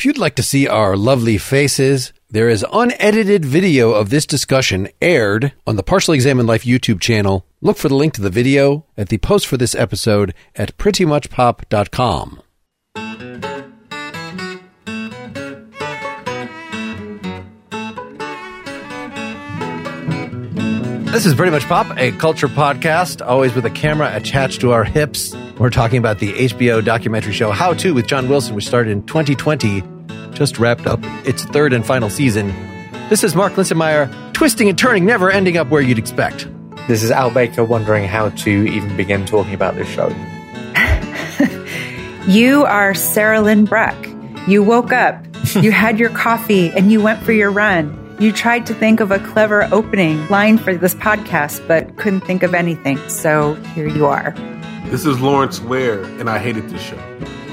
If you'd like to see our lovely faces, there is unedited video of this discussion aired on the Partially Examined Life YouTube channel. Look for the link to the video at the post for this episode at prettymuchpop.com. This is Pretty Much Pop, a culture podcast, always with a camera attached to our hips. We're talking about the HBO documentary show How To with John Wilson, which started in 2020, just wrapped up its third and final season. This is Mark Linsenmayer, twisting and turning, never ending up where you'd expect. This is Al Baker wondering how to even begin talking about this show. You are Sarahlyn Bruck. You woke up, you had your coffee, and you went for your run. You tried to think of a clever opening line for this podcast, but couldn't think of anything. So here you are. This is Lawrence Ware, and I hated this show.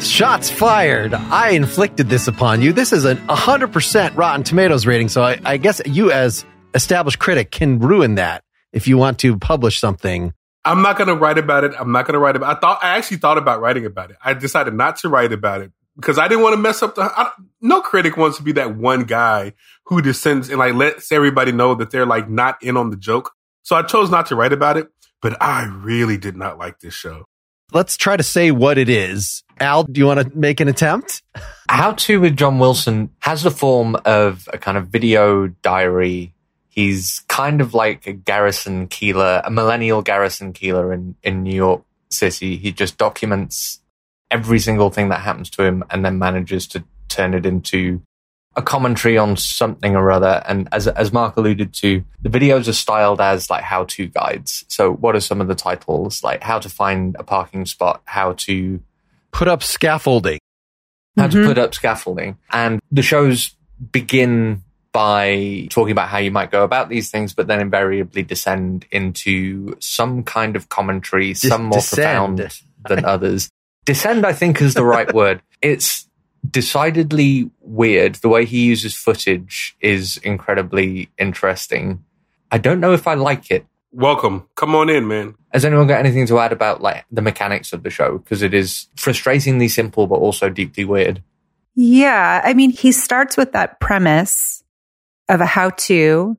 Shots fired. I inflicted this upon you. This is an 100% Rotten Tomatoes rating, so I, I guess you, as established critic, can ruin that if you want to publish something. I'm not going to write about it. I'm not going to write about. I thought I actually thought about writing about it. I decided not to write about it because I didn't want to mess up the. I, no critic wants to be that one guy who descends and like lets everybody know that they're like not in on the joke. So I chose not to write about it. But I really did not like this show. Let's try to say what it is. Al, do you want to make an attempt? How to with John Wilson has the form of a kind of video diary. He's kind of like a Garrison Keillor, a millennial Garrison Keillor in, in New York City. He just documents every single thing that happens to him and then manages to turn it into a commentary on something or other. And as, as Mark alluded to, the videos are styled as like how to guides. So what are some of the titles? Like how to find a parking spot, how to Put up scaffolding. how to mm-hmm. put up scaffolding. And the shows begin by talking about how you might go about these things, but then invariably descend into some kind of commentary, some more descend. profound than others. Descend, I think, is the right word. It's decidedly weird. The way he uses footage is incredibly interesting. I don't know if I like it. Welcome. Come on in, man. Has anyone got anything to add about like the mechanics of the show? Because it is frustratingly simple, but also deeply weird. Yeah. I mean, he starts with that premise of a how to,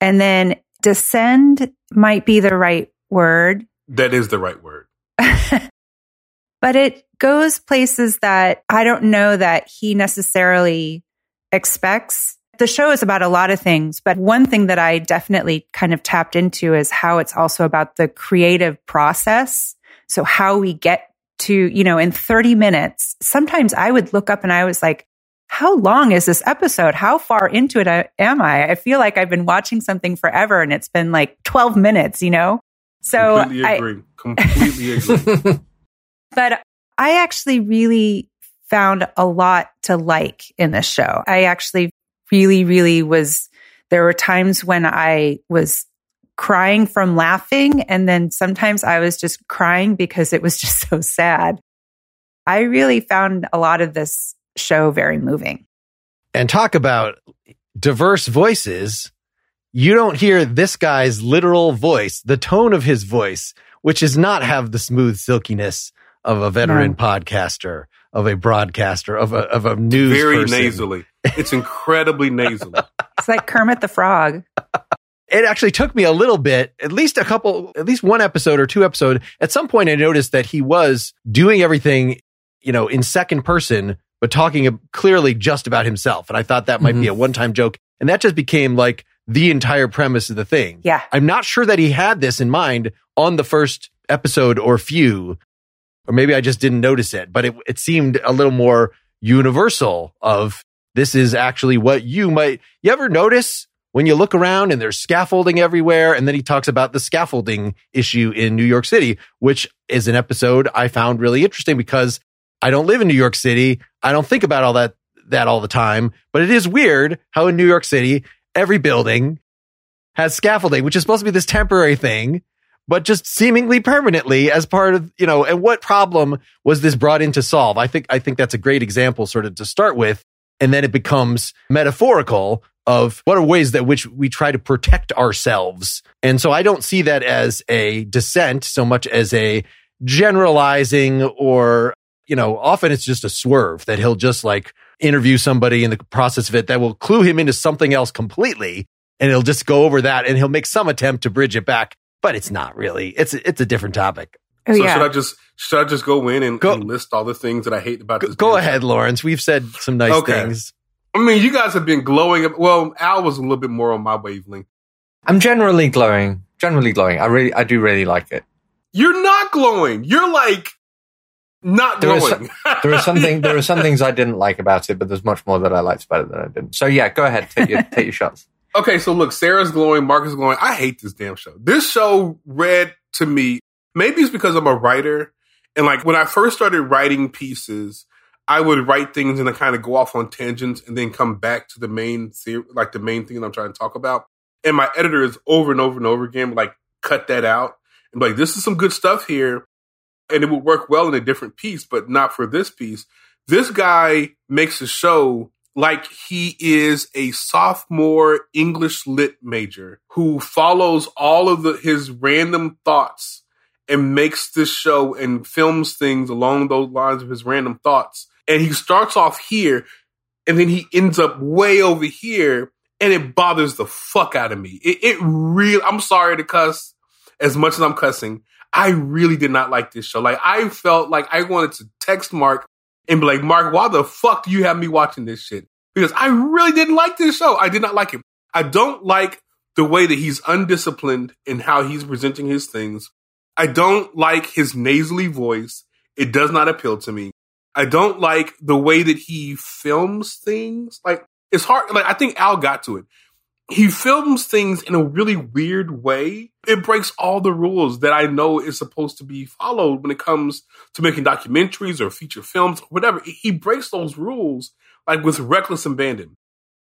and then descend might be the right word, That is the right word. but it goes places that I don't know that he necessarily expects. The show is about a lot of things, but one thing that I definitely kind of tapped into is how it's also about the creative process. So how we get to, you know, in 30 minutes, sometimes I would look up and I was like, how long is this episode? How far into it uh, am I? I feel like I've been watching something forever and it's been like 12 minutes, you know? So Completely I, agree. Completely agree. but I actually really found a lot to like in this show. I actually really, really was, there were times when I was crying from laughing. And then sometimes I was just crying because it was just so sad. I really found a lot of this show very moving. And talk about diverse voices. You don't hear this guy's literal voice, the tone of his voice, which does not have the smooth silkiness of a veteran No. podcaster, of a broadcaster, of a, of a news Very person. nasally. It's incredibly nasally. It's like Kermit the Frog. it actually took me a little bit, at least a couple, at least one episode or two episode. At some point, I noticed that he was doing everything, you know, in second person, but talking clearly just about himself. And I thought that might be a mm-hmm. one time joke. And that just became like the entire premise of the thing. Yeah. I'm not sure that he had this in mind on the first episode or few, or maybe I just didn't notice it, but it, it seemed a little more universal of this is actually what you might, you ever notice when you look around and there's scaffolding everywhere? And then he talks about the scaffolding issue in New York City, which is an episode I found really interesting because I don't live in New York City. I don't think about all that, that all the time, but it is weird how in New York City, every building has scaffolding, which is supposed to be this temporary thing, but just seemingly permanently as part of, you know, and what problem was this brought in to solve? I think, I think that's a great example sort of to start with. And then it becomes metaphorical of what are ways that which we try to protect ourselves. And so I don't see that as a descent so much as a generalizing or, you know, often it's just a swerve that he'll just like interview somebody in the process of it that will clue him into something else completely. And he'll just go over that and he'll make some attempt to bridge it back, but it's not really. It's it's a different topic. Oh, so yeah. should I just should I just go in and, Go- and list all the things that I hate about Go, this? go damn ahead, show? Lawrence. We've said some nice Okay. things. I mean, you guys have been glowing. ab- Well, Al was a little bit more on my wavelength. I'm generally glowing. Generally glowing. I really, I do really like it. You're not glowing. You're like not There is glowing. There are something, there are some things I didn't like about it, but there's much more that I liked about it than I didn't. So yeah, go ahead, take your take your shots. Okay, so look, Sarah's glowing, Mark is glowing. I hate this damn show. This show read to me, maybe it's because I'm a writer. And like when I first started writing pieces, I would write things and then kind of go off on tangents and then come back to the main theory, like the main thing that I'm trying to talk about. And my editor is over and over and over again, like cut that out and like, this is some good stuff here. And it would work well in a different piece, but not for this piece. This guy makes a show like he is a sophomore English lit major who follows all of the, his random thoughts and makes this show and films things along those lines of his random thoughts. And he starts off here and then he ends up way over here and it bothers the fuck out of me. It, it really, I'm sorry to cuss as much as I'm cussing. I really did not like this show. Like I felt like I wanted to text Mark and be like, Mark, why the fuck do you have me watching this shit? Because I really didn't like this show. I did not like it. I don't like the way that he's undisciplined in how he's presenting his things. I don't like his nasally voice. It does not appeal to me. I don't like the way that he films things. Like it's hard. Like I think Al got to it. He films things in a really weird way. It breaks all the rules that I know is supposed to be followed when it comes to making documentaries or feature films or whatever. He breaks those rules like with reckless abandon.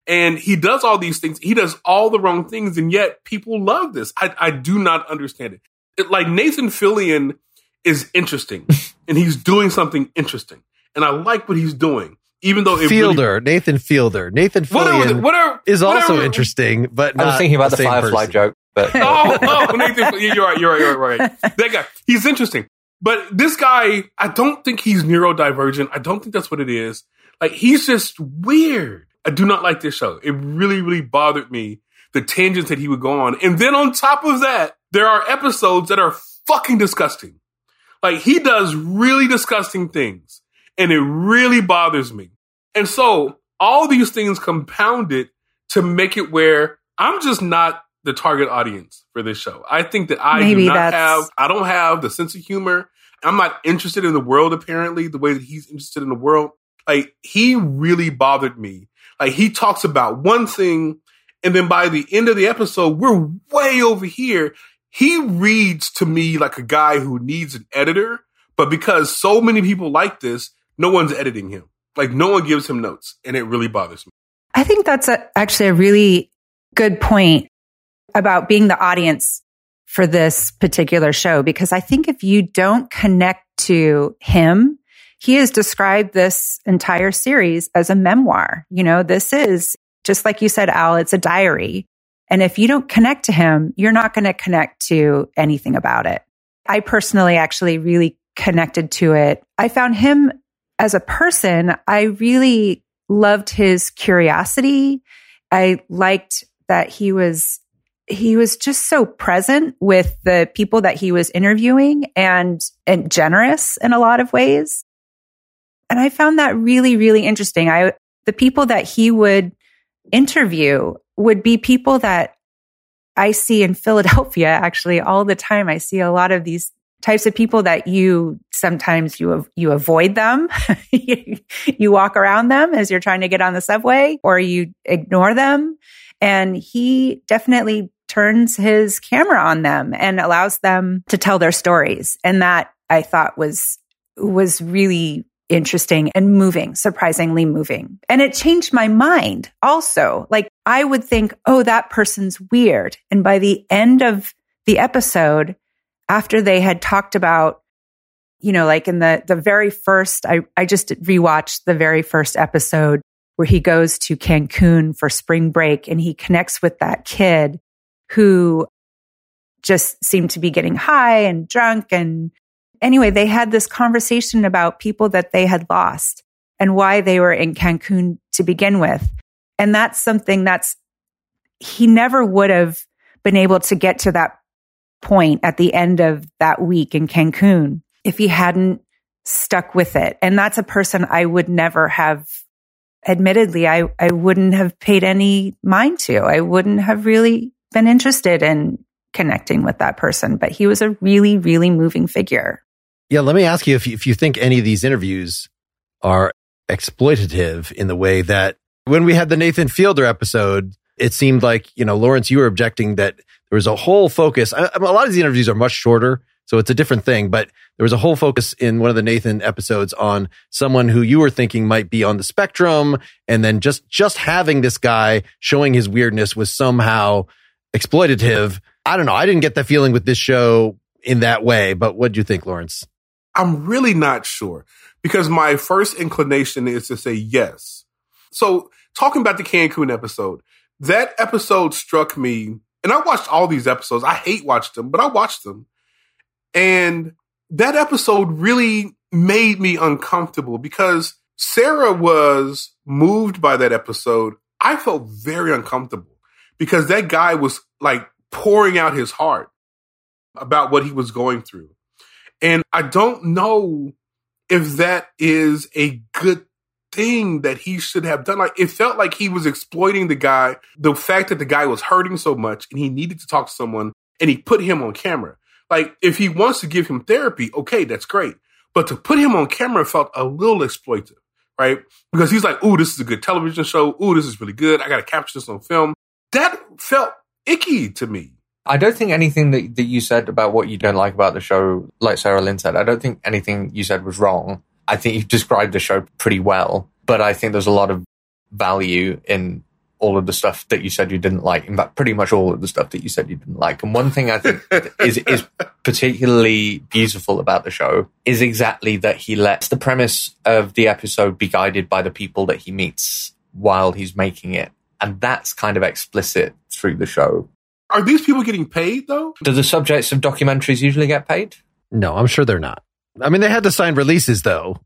And he does all these things. He does all the wrong things, and yet people love this. I, I do not understand it. it. Like Nathan Fillion is interesting, and he's doing something interesting, and I like what he's doing, even though it Fielder, Nathan Fielder. Nathan Really, whatever, Fillion whatever is also whatever- interesting, but I was not thinking about the, same Firefly person. joke, but oh, oh, Nathan, you're right, you're right, you're right, right. That guy, he's interesting. But this guy, I don't think he's neurodivergent. I don't think that's what it is. Like, he's just weird. I do not like this show. It really, really bothered me, the tangents that he would go on. And then on top of that, there are episodes that are fucking disgusting. Like, he does really disgusting things, and it really bothers me. And so, all these things compounded to make it where I'm just not the target audience for this show. I think that I Maybe do not that's- have I don't have the sense of humor. I'm not interested in the world apparently the way that he's interested in the world. Like he really bothered me. Like he talks about one thing and then by the end of the episode we're way over here. He reads to me like a guy who needs an editor, but because so many people like this, no one's editing him. Like no one gives him notes and it really bothers me. I think that's a, actually a really good point about being the audience for this particular show, because I think if you don't connect to him, he has described this entire series as a memoir. You know, this is just like you said, Al, it's a diary. And if you don't connect to him, you're not going to connect to anything about it. I personally actually really connected to it. I found him as a person, I really loved his curiosity. I liked that he was he was just so present with the people that he was interviewing and and generous in a lot of ways. And I found that really really interesting. I the people that he would interview would be people that I see in Philadelphia actually all the time. I see a lot of these types of people that you sometimes you you avoid them. you, you walk around them as you're trying to get on the subway or you ignore them. And he definitely turns his camera on them and allows them to tell their stories. And that I thought was was really interesting and moving, surprisingly moving. And it changed my mind also. Like I would think, oh, that person's weird. And by the end of the episode, after they had talked about, you know, like in the, the very first, I, I just rewatched the very first episode where he goes to Cancun for spring break and he connects with that kid who just seemed to be getting high and drunk. And anyway, they had this conversation about people that they had lost. and why they were in Cancun to begin with. And that's something that's, he never would have been able to get to that point at the end of that week in Cancun if he hadn't stuck with it. And that's a person I would never have, admittedly, I, I wouldn't have paid any mind to. I wouldn't have really been interested in connecting with that person, but he was a really, really moving figure. Yeah. Let me ask you if you, if you think any of these interviews are exploitative in the way that when we had the Nathan Fielder episode, it seemed like, you know, Lawrence, you were objecting that there was a whole focus. A lot of these interviews are much shorter. So it's a different thing, but there was a whole focus in one of the Nathan episodes on someone who you were thinking might be on the spectrum. And then just, just having this guy showing his weirdness was somehow exploitative. I don't know. I didn't get that feeling with this show in that way, but what do you think, Lawrence? I'm really not sure because my first inclination is to say yes. So talking about the Cancun episode, that episode struck me and I watched all these episodes. I hate watched them, but I watched them. And that episode really made me uncomfortable because Sarah was moved by that episode. I felt very uncomfortable because that guy was like pouring out his heart about what he was going through. And I don't know if that is a good thing that he should have done. Like it felt like he was exploiting the guy, the fact that the guy was hurting so much and he needed to talk to someone and he put him on camera. Like if he wants to give him therapy, okay, that's great. But to put him on camera felt a little exploitive, right? Because he's like, "Ooh, this is a good television show. Ooh, this is really good. I got to capture this on film." That felt icky to me. I don't think anything that, that you said about what you don't like about the show, like Sarahlyn said, I don't think anything you said was wrong. I think you described the show pretty well, but I think there's a lot of value in all of the stuff that you said you didn't like. In fact, pretty much all of the stuff that you said you didn't like. And one thing I think is is particularly beautiful about the show is exactly that he lets the premise of the episode be guided by the people that he meets while he's making it. And that's kind of explicit through the show. Are these people getting paid though? Do the subjects of documentaries usually get paid? No, I'm sure they're not. I mean, they had to sign releases though.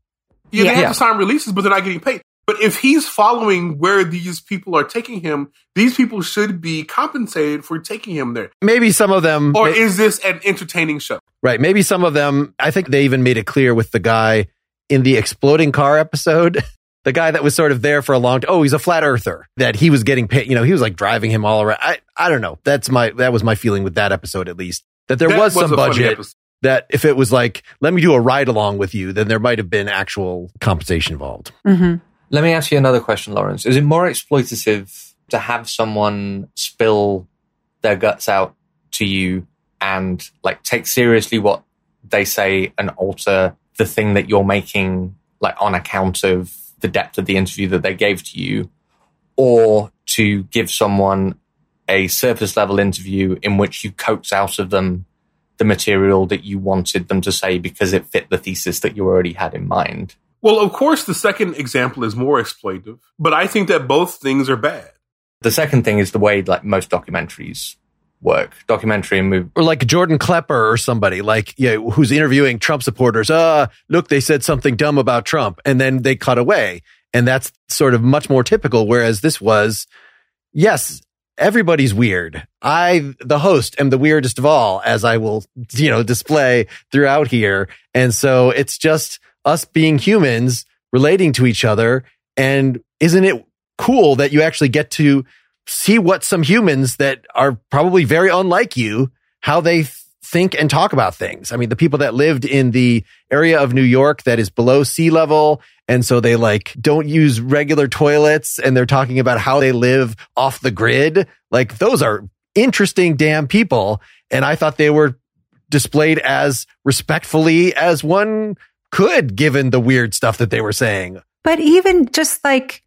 Yeah, they have to sign releases, but they're not getting paid. But if he's following where these people are taking him, these people should be compensated for taking him there. Maybe some of them. Or is this an entertaining show? Right. Maybe some of them. I think they even made it clear with the guy in the exploding car episode. The guy that was sort of there for a long time. Oh, he's a flat earther. That he was getting paid. You know, he was like driving him all around. I, I don't know. That's my, that was my feeling with that episode, at least. That there That was, was some budget. That if it was like, let me do a ride along with you, then there might have been actual compensation involved. hmm Let me ask you another question, Lawrence. Is it more exploitative to have someone spill their guts out to you and like take seriously what they say and alter the thing that you're making like on account of the depth of the interview that they gave to you or to give someone a surface level interview in which you coax out of them the material that you wanted them to say because it fit the thesis that you already had in mind. Well, of course, the second example is more exploitive, but I think that both things are bad. The second thing is the way like most documentaries work. Documentary and movie. Or like Jordan Klepper or somebody like, yeah, who's interviewing Trump supporters. Uh, look, they said something dumb about Trump and then they cut away. And that's sort of much more typical. Whereas this was, yes, everybody's weird. I, the host, am the weirdest of all, as I will, you know, display throughout here. And so it's just us being humans relating to each other. And isn't it cool that you actually get to see what some humans that are probably very unlike you, how they th- think and talk about things. I mean, the people that lived in the area of New York that is below sea level. And so they like don't use regular toilets and they're talking about how they live off the grid. Like those are interesting damn people. And I thought they were displayed as respectfully as one could, given the weird stuff that they were saying. But even just like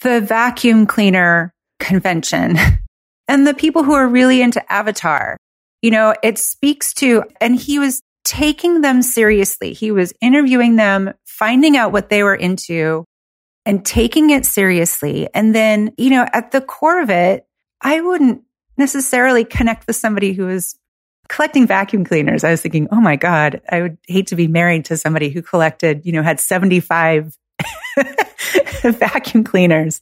the vacuum cleaner convention and the people who are really into Avatar, you know, it speaks to, and he was taking them seriously. He was interviewing them, finding out what they were into and taking it seriously. And then, you know, at the core of it, I wouldn't necessarily connect with somebody who is collecting vacuum cleaners. I was thinking, oh my God, I would hate to be married to somebody who collected, you know, had 75 vacuum cleaners.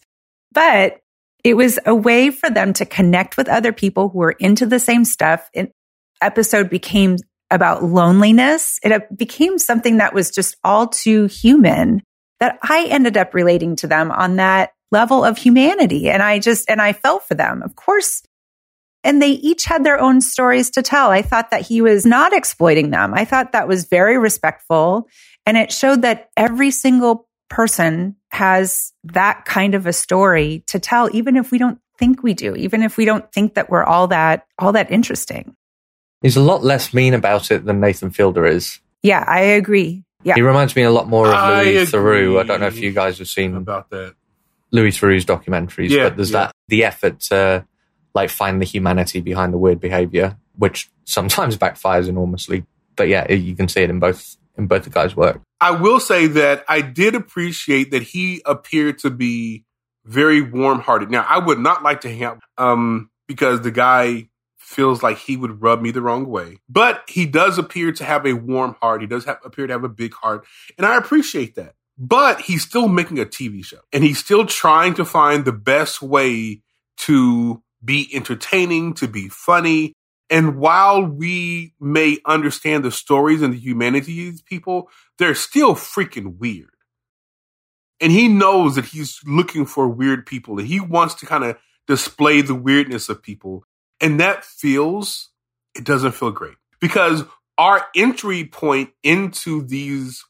But it was a way for them to connect with other people who were into the same stuff. An episode became about loneliness. It uh, became something that was just all too human that I ended up relating to them on that level of humanity. And I just, and I felt for them. Of course, and they each had their own stories to tell. I thought that he was not exploiting them. I thought that was very respectful. And it showed that every single person has that kind of a story to tell, even if we don't think we do, even if we don't think that we're all that, all that interesting. He's a lot less mean about it than Nathan Fielder is. Yeah, I agree. Yeah. He reminds me a lot more of I Louis Theroux. I don't know if you guys have seen about that. Louis Theroux's documentaries, Yeah, but there's yeah. that the effort to like find the humanity behind the weird behavior, which sometimes backfires enormously. But yeah, you can see it in both in both the guys' work. I will say that I did appreciate that he appeared to be very warm hearted. Now, I would not like to hang out um, because the guy feels like he would rub me the wrong way. But he does appear to have a warm heart. He does have, appear to have a big heart. And I appreciate that. But he's still making a TV show and he's still trying to find the best way to be entertaining, to be funny. And while we may understand the stories and the humanity of these people, they're still freaking weird. And he knows that he's looking for weird people and he wants to kind of display the weirdness of people. And that feels, it doesn't feel great because our entry point into these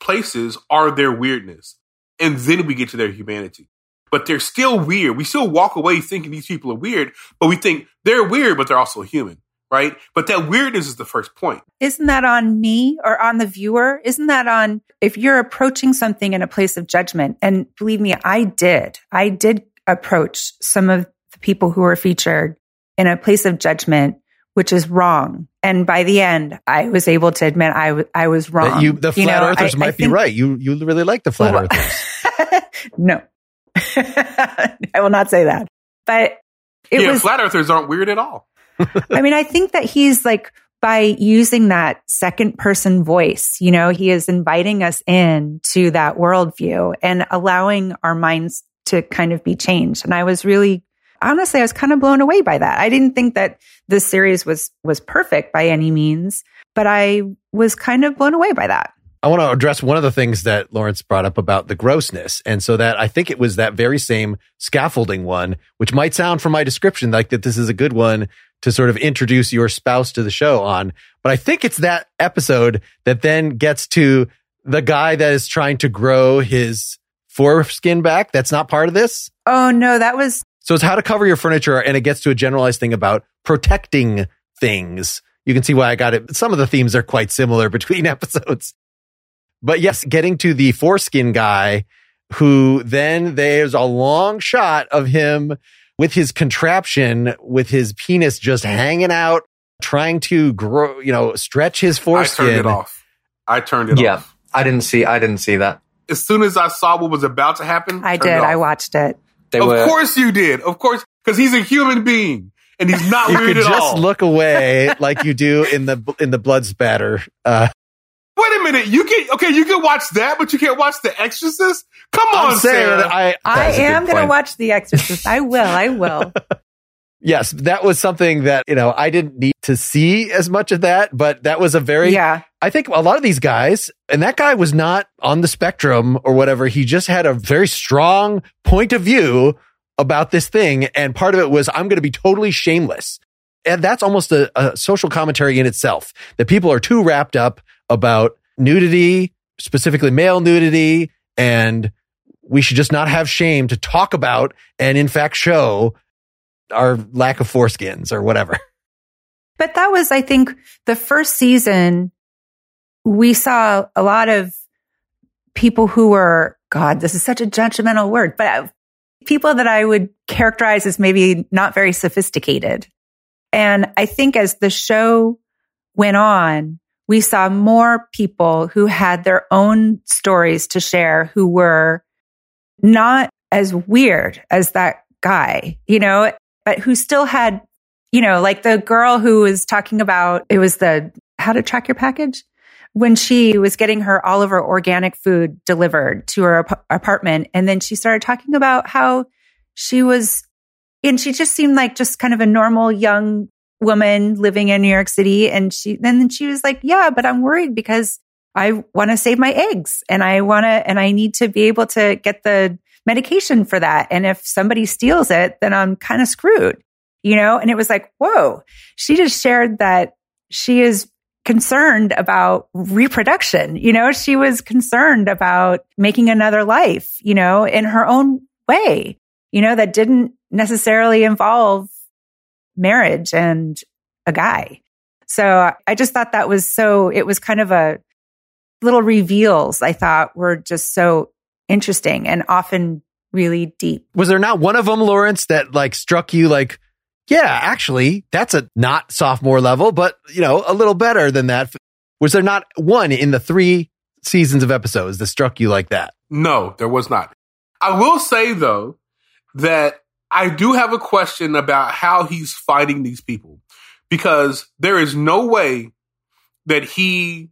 places are their weirdness. And then we get to their humanity. But they're still weird. We still walk away thinking these people are weird, but we think they're weird, but they're also human, right? But that weirdness is the first point. Isn't that on me or on the viewer? Isn't that on if you're approaching something in a place of judgment? And believe me, I did. I did approach some of the people who were featured in a place of judgment, which is wrong. And by the end, I was able to admit I, w- I was wrong. You, the flat know, earthers I- I might be right. You you really like the flat Well, earthers. no, I will not say that. But it yeah, was flat earthers aren't weird at all. I mean, I think that he's like by using that second person voice, you know, he is inviting us in to that worldview and allowing our minds to kind of be changed. And I was really honestly, I was kind of blown away by that. I didn't think that this series was was perfect by any means, but I was kind of blown away by that. I want to address one of the things that Lawrence brought up about the grossness. And so that I think it was that very same scaffolding one, which might sound from my description like that this is a good one to sort of introduce your spouse to the show on. But I think it's that episode that then gets to the guy that is trying to grow his foreskin back. That's not part of this. Oh no, that was So it's how to cover your furniture, and it gets to a generalized thing about protecting things. You can see why I got it. Some of the themes are quite similar between episodes. But yes, getting to the foreskin guy, who then there's a long shot of him with his contraption, with his penis just hanging out, trying to grow, you know, stretch his foreskin. I turned it off. I turned it Yeah. off. I didn't see. I didn't see that. As soon as I saw what was about to happen, I did. I watched it. They of were. course you did. Of course, because he's a human being and he's not You weird could at just all. look away like you do in the in the blood spatter. Uh, Wait a minute. You can okay. You can watch that, but you can't watch The Exorcist. Come on, I'm saying Sarah. I I That's a good am going to watch The Exorcist. I will. I will. yes, that was something that, you know, I didn't need to see as much of that, but that was a very, yeah. I think a lot of these guys, and that guy was not on the spectrum or whatever. He just had a very strong point of view about this thing. And part of it was, I'm going to be totally shameless. And that's almost a, a social commentary in itself that people are too wrapped up about nudity, specifically male nudity, and we should just not have shame to talk about and in fact show our lack of foreskins or whatever. But that was, I think, the first season. We saw a lot of people who were, God, this is such a judgmental word, but uh, people that I would characterize as maybe not very sophisticated. And I think as the show went on, we saw more people who had their own stories to share who were not as weird as that guy, you know, but who still had, you know, like the girl who was talking about it was the how to track your package when she was getting her all of her organic food delivered to her ap- apartment. And then she started talking about how she was, and she just seemed like just kind of a normal young woman living in New York City. And she, then she was like, yeah, but I'm worried because I want to save my eggs and I want to, and I need to be able to get the medication for that. And if somebody steals it, then I'm kind of screwed, you know? And it was like, whoa, she just shared that she is concerned about reproduction. You know, she was concerned about making another life, you know, in her own way, you know, that didn't necessarily involve marriage and a guy. So I just thought that was so, it was kind of a little reveals I thought were just so interesting and often really deep. Was there not one of them, Lawrence, that like struck you like, yeah, actually, that's a not sophomore level, but you know, a little better than that. Was there not one in the three seasons of episodes that struck you like that? No, there was not. I will say though that I do have a question about how he's fighting these people because there is no way that he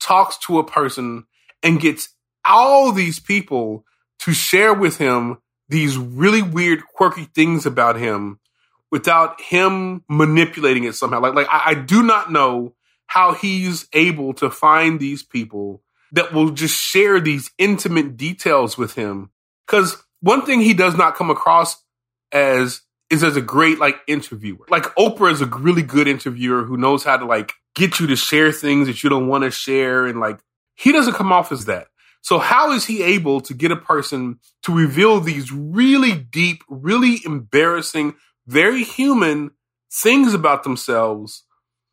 talks to a person and gets all these people to share with him these really weird, quirky things about him without him manipulating it somehow. Like, like I, I do not know how he's able to find these people that will just share these intimate details with him. Cause one thing he does not come across as is as a great like interviewer. Like Oprah is a really good interviewer who knows how to like get you to share things that you don't want to share. And like, he doesn't come off as that. So how is he able to get a person to reveal these really deep, really embarrassing, very human things about themselves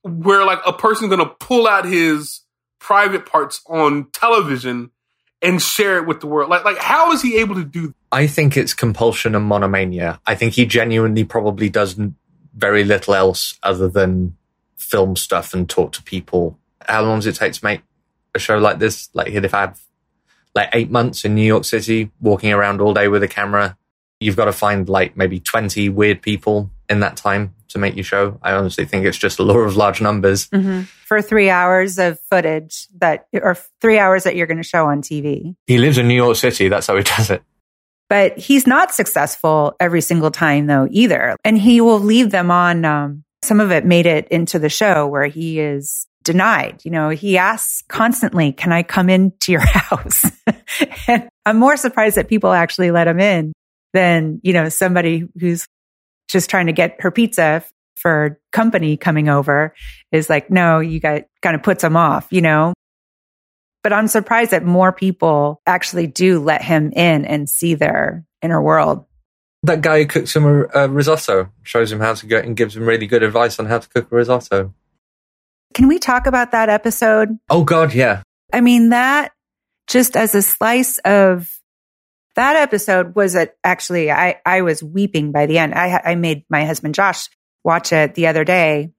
where like a person's gonna pull out his private parts on television and share it with the world. Like like how is he able to do That? I think it's compulsion and monomania. I think he genuinely probably does very little else other than film stuff and talk to people. How long does it take to make a show like this? Like if I have like eight months in New York City, walking around all day with a camera, you've got to find like maybe 20 weird people in that time to make your show. I honestly think it's just a law of large numbers. Mm-hmm. For three hours of footage that, or three hours that you're going to show on TV. He lives in New York City. That's how he does it. But he's not successful every single time though either. And he will leave them on, um, some of it made it into the show where he is denied. You know, he asks constantly, can I come into your house? and I'm more surprised that people actually let him in than, you know, somebody who's just trying to get her pizza for company coming over is like, no, you got kind of puts him off, you know? But I'm surprised that more people actually do let him in and see their inner world. That guy who cooks him a, a risotto shows him how to go and gives him really good advice on how to cook a risotto. Can we talk about that episode? Oh, God, yeah. I mean, that just as a slice of that episode was a, actually, I, I was weeping by the end. I, I made my husband Josh watch it the other day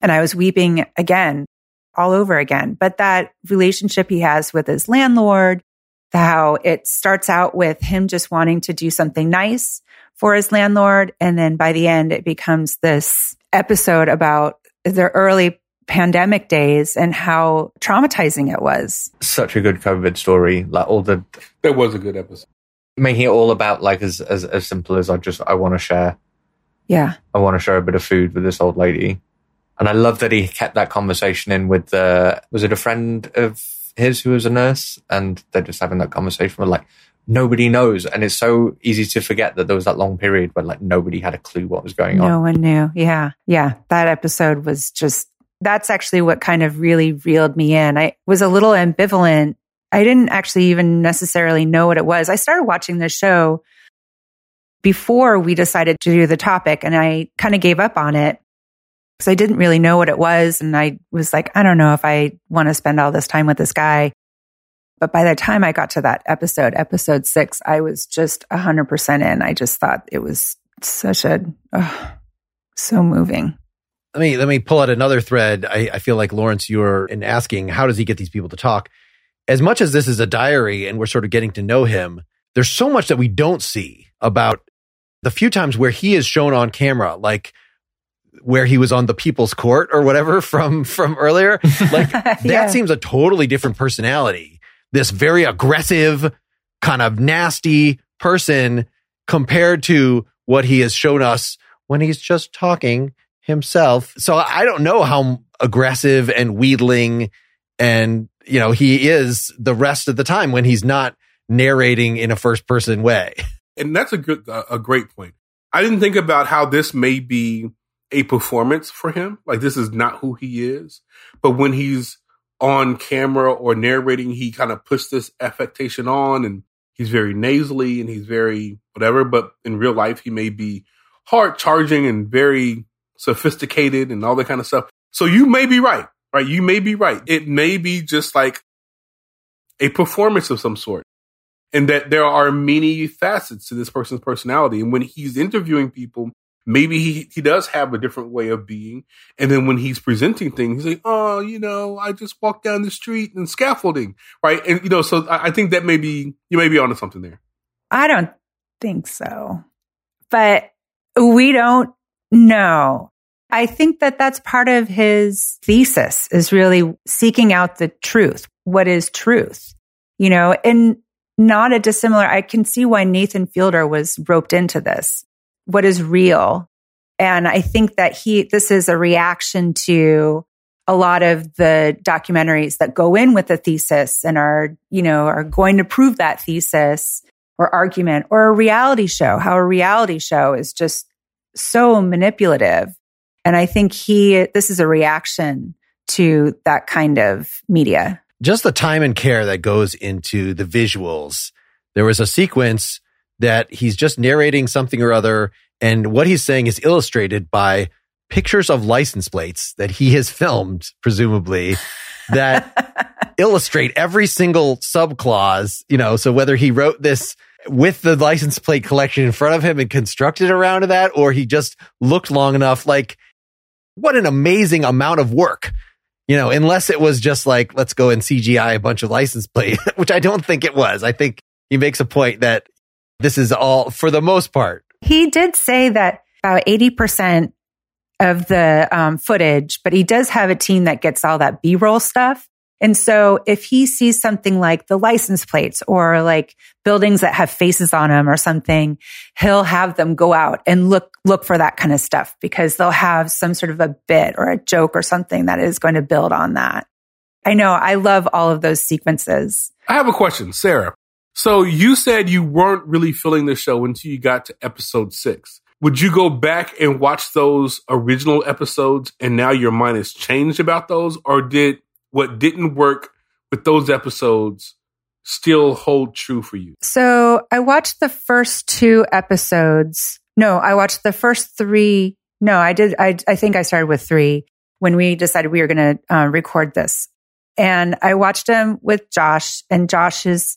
and I was weeping again, all over again. But that relationship he has with his landlord, how it starts out with him just wanting to do something nice for his landlord. And then by the end, it becomes this episode about the early pandemic days and how traumatizing it was. Such a good COVID story. Like all the That was a good episode. Making it all about like as as, as simple as I just I want to share. Yeah. I want to share a bit of food with this old lady. And I love that he kept that conversation in with the was it a friend of his who was a nurse and they're just having that conversation with like nobody knows and it's so easy to forget that there was that long period where like nobody had a clue what was going on. No one knew. Yeah. Yeah. That episode was just, that's actually what kind of really reeled me in. I was a little ambivalent. I didn't actually even necessarily know what it was. I started watching the show before we decided to do the topic and I kind of gave up on it because I didn't really know what it was. And I was like, I don't know if I want to spend all this time with this guy. But by the time I got to that episode, episode six, I was just 100% in. I just thought it was such a, oh, so moving. Let me let me pull out another thread. I, I feel like Lawrence, you're in asking how does he get these people to talk. As much as this is a diary and we're sort of getting to know him, there's so much that we don't see about the few times where he is shown on camera, like where he was on the people's court or whatever from from earlier. Like that seems a totally different personality. This very aggressive, kind of nasty person compared to what he has shown us when he's just talking himself. So I don't know how aggressive and wheedling and you know he is the rest of the time when he's not narrating in a first person way. and that's a good a great point. I didn't think about how this may be a performance for him. Like this is not who he is. But when he's on camera or narrating, he kind of puts this affectation on and he's very nasally and he's very whatever. But in real life, he may be hard charging and very sophisticated and all that kind of stuff. So you may be right, right? You may be right. It may be just like a performance of some sort and that there are many facets to this person's personality. And when he's interviewing people, maybe he, he does have a different way of being. And then when he's presenting things, he's like, oh, you know, I just walked down the street and scaffolding, right? And, you know, so I, I think that may be, you may be onto something there. I don't think so. But we don't know. I think that that's part of his thesis is really seeking out the truth. What is truth? You know, and not a dissimilar. I can see why Nathan Fielder was roped into this. What is real? And I think that he, this is a reaction to a lot of the documentaries that go in with the thesis and are, you know, are going to prove that thesis or argument or a reality show, how a reality show is just so manipulative. And I think he, this is a reaction to that kind of media. Just the time and care that goes into the visuals. There was a sequence that he's just narrating something or other, and what he's saying is illustrated by pictures of license plates that he has filmed, presumably, that illustrate every single subclause, you know, so whether he wrote this with the license plate collection in front of him and constructed around that, or he just looked long enough, like what an amazing amount of work. You know, unless it was just like, let's go and CGI a bunch of license plate, which I don't think it was. I think he makes a point that this is all for the most part. He did say that about 80% of the um, footage, but he does have a team that gets all that B roll stuff. And so if he sees something like the license plates or like buildings that have faces on them or something, he'll have them go out and look, look for that kind of stuff because they'll have some sort of a bit or a joke or something that is going to build on that. I know. I love all of those sequences. I have a question, Sarah. So you said you weren't really feeling the show until you got to episode six. Would you go back and watch those original episodes and now your mind has changed about those? Or did what didn't work with those episodes still hold true for you? So I watched the first two episodes. No, I watched the first three. No, I did. I, I think I started with three when we decided we were going to uh, record this. And I watched them with Josh, and Josh is,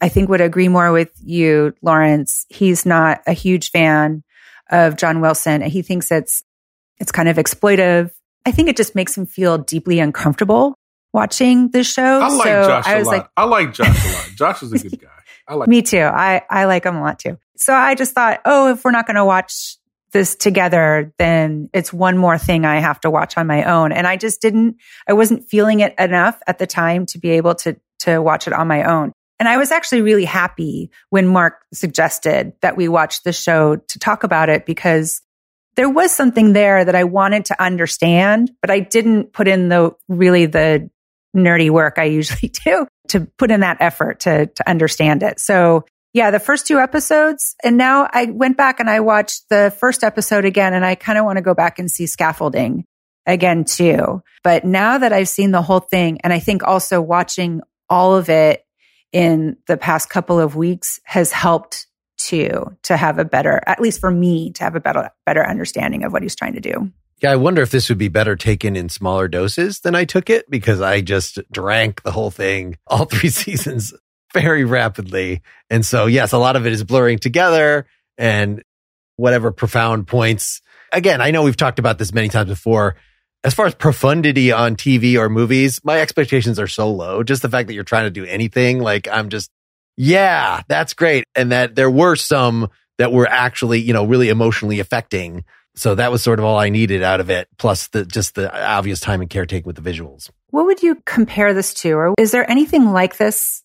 I think, would agree more with you, Lawrence. He's not a huge fan of John Wilson, and he thinks it's it's kind of exploitive. I think it just makes him feel deeply uncomfortable watching the show. I like so Josh I a was lot. like, I like Josh a lot. Josh is a good guy. I like me too. I, I like him a lot too. So I just thought, oh, if we're not going to watch this together, then it's one more thing I have to watch on my own. And I just didn't, I wasn't feeling it enough at the time to be able to, to watch it on my own. And I was actually really happy when Mark suggested that we watch the show to talk about it because there was something there that I wanted to understand, but I didn't put in the really the nerdy work I usually do to put in that effort to, to understand it. So yeah, the first two episodes. And now I went back and I watched the first episode again and I kind of want to go back and see scaffolding again too. But now that I've seen the whole thing and I think also watching all of it in the past couple of weeks has helped too to have a better, at least for me, to have a better, better understanding of what he's trying to do. Yeah, I wonder if this would be better taken in smaller doses than I took it because I just drank the whole thing, all three seasons very rapidly. And so, yes, a lot of it is blurring together and whatever profound points. Again, I know we've talked about this many times before. As far as profundity on TV or movies, my expectations are so low. Just the fact that you're trying to do anything, like I'm just, yeah, that's great. And that there were some that were actually, you know, really emotionally affecting So that was sort of all I needed out of it, plus the just the obvious time and caretaking with the visuals. What would you compare this to? Or is there anything like this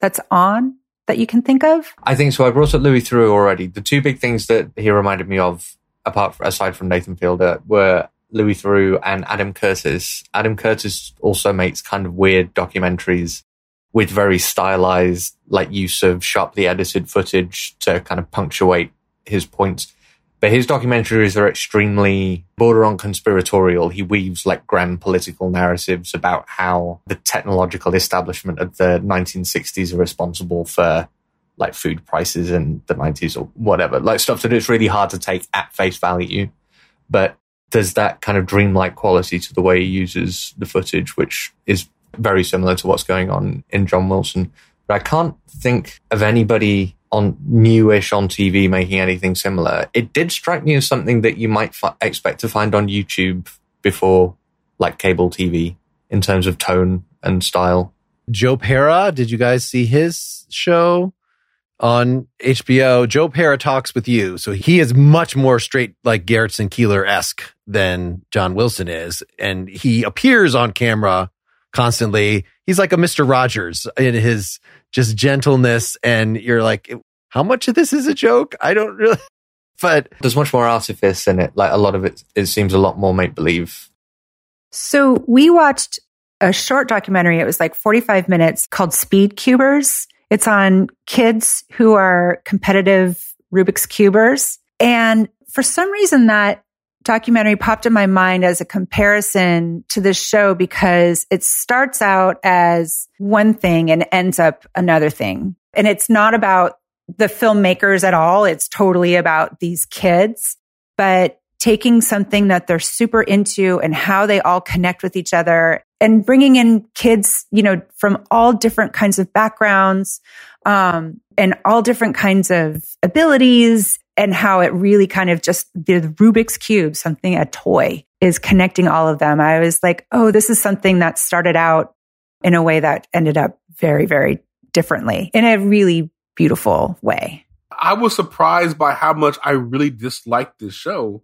that's on that you can think of? I think so. I brought up Louis Theroux already. The two big things that he reminded me of, apart aside from Nathan Fielder, were Louis Theroux and Adam Curtis. Adam Curtis also makes kind of weird documentaries with very stylized, like use of sharply edited footage to kind of punctuate his points. But his documentaries are extremely border on conspiratorial. He weaves like grand political narratives about how the technological establishment of the 1960s are responsible for like food prices in the 90s or whatever, like stuff that it's really hard to take at face value. But there's that kind of dreamlike quality to the way he uses the footage, which is very similar to what's going on in John Wilson. But I can't think of anybody on newish on TV making anything similar. It did strike me as something that you might fi- expect to find on YouTube before like cable TV in terms of tone and style. Joe Pera, did you guys see his show on HBO? Joe Pera talks with you. So he is much more straight like Garrison Keillor esque than John Wilson is. And he appears on camera constantly. He's like a Mr. Rogers in his just gentleness. And you're like, how much of this is a joke? I don't really, but There's much more artifice in it. Like a lot of it, it seems a lot more make believe. So we watched a short documentary. It was like 45 minutes called Speed Cubers. It's on kids who are competitive Rubik's Cubers. And for some reason that documentary popped in my mind as a comparison to this show because it starts out as one thing and ends up another thing. And it's not about the filmmakers at all. It's totally about these kids, but taking something that they're super into and how they all connect with each other and bringing in kids, you know, from all different kinds of backgrounds, um, and all different kinds of abilities and how it really kind of just the Rubik's Cube, something, a toy is connecting all of them. I was like, oh, this is something that started out in a way that ended up very, very differently in a really beautiful way. I was surprised by how much I really disliked this show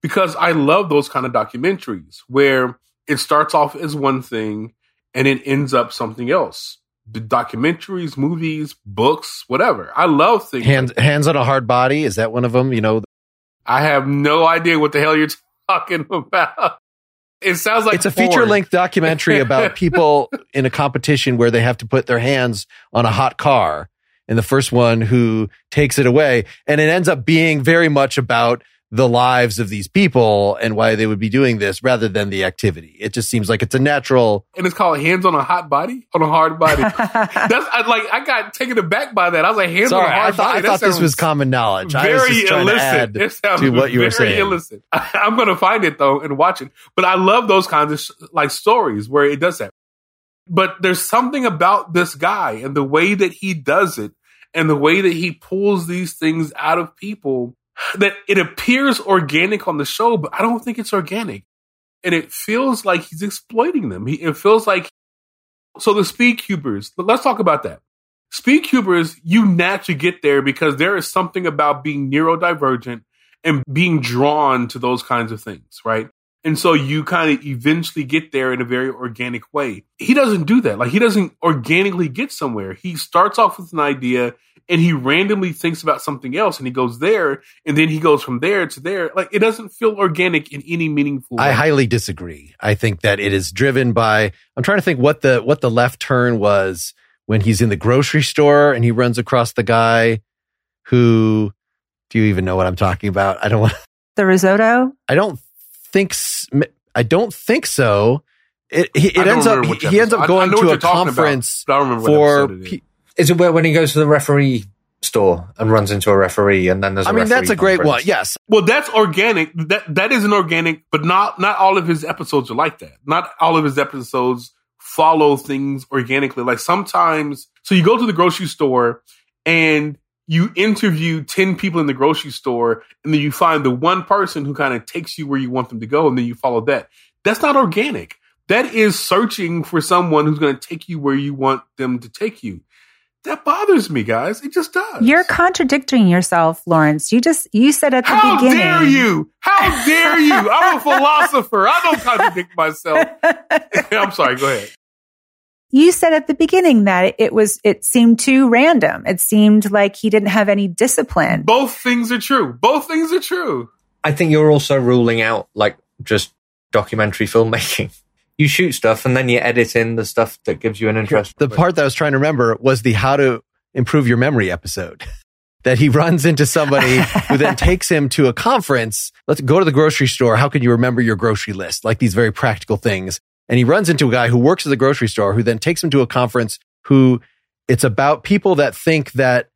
because I love those kind of documentaries where it starts off as one thing and it ends up something else. The documentaries, movies, books, whatever. I love things. hands, hands on a hard body. Is that one of them? You know, I have no idea what the hell you're talking about. It sounds like it's a feature length documentary about people in a competition where they have to put their hands on a hot car. And the first one who takes it away. And it ends up being very much about the lives of these people and why they would be doing this rather than the activity. It just seems like it's a natural. and it's called Hands on a Hot Body on a Hard Body. That's I, like I got taken aback by that. I was like, Hands Sorry, on a Hard I thought, Body. I That thought this was common knowledge. I was very just trying illicit. to add it sounds to what you were very saying. illicit. I'm going to find it though and watch it. But I love those kinds of sh- like stories where it does that. But there's something about this guy and the way that he does it and the way that he pulls these things out of people that it appears organic on the show, but I don't think it's organic. And it feels like he's exploiting them. He, it feels like, so the speed cubers, let's talk about that. Speed cubers, you naturally get there because there is something about being neurodivergent and being drawn to those kinds of things, right? And so you kind of eventually get there in a very organic way. He doesn't do that. Like he doesn't organically get somewhere. He starts off with an idea and he randomly thinks about something else and he goes there and then he goes from there to there. Like it doesn't feel organic in any meaningful way. I highly disagree. I think that it is driven by I'm trying to think what the what the left turn was when he's in the grocery store and he runs across the guy who do you even know what I'm talking about? I don't want The risotto. I don't think s- I don't think so. It he, it ends up he, he ends episode. up I- I going to a you're about, conference but I don't remember what for it is. Is it when he goes to the referee store and runs into a referee and then there's a I mean that's referee a great one. Yes. Well, that's organic. That that is an organic, but not not all of his episodes are like that. Not all of his episodes follow things organically. Like sometimes, so you go to the grocery store and you interview 10 people in the grocery store and then you find the one person who kind of takes you where you want them to go and then you follow that. That's not organic. That is searching for someone who's going to take you where you want them to take you. that bothers me, guys. It just does. You're contradicting yourself, Lawrence. You just you said at the How beginning. dare you? How dare you? I'm a philosopher. I don't contradict myself. I'm sorry. Go ahead. You said at the beginning that it was it seemed too random. It seemed like he didn't have any discipline. Both things are true. Both things are true. I think you're also ruling out like just documentary filmmaking. You shoot stuff and then you edit in the stuff that gives you an interest. The part that I was trying to remember was the how to improve your memory episode. that he runs into somebody who then takes him to a conference. Let's go to the grocery store. How can you remember your grocery list? Like these very practical things. And he runs into a guy who works at the grocery store who then takes him to a conference who it's about people that think that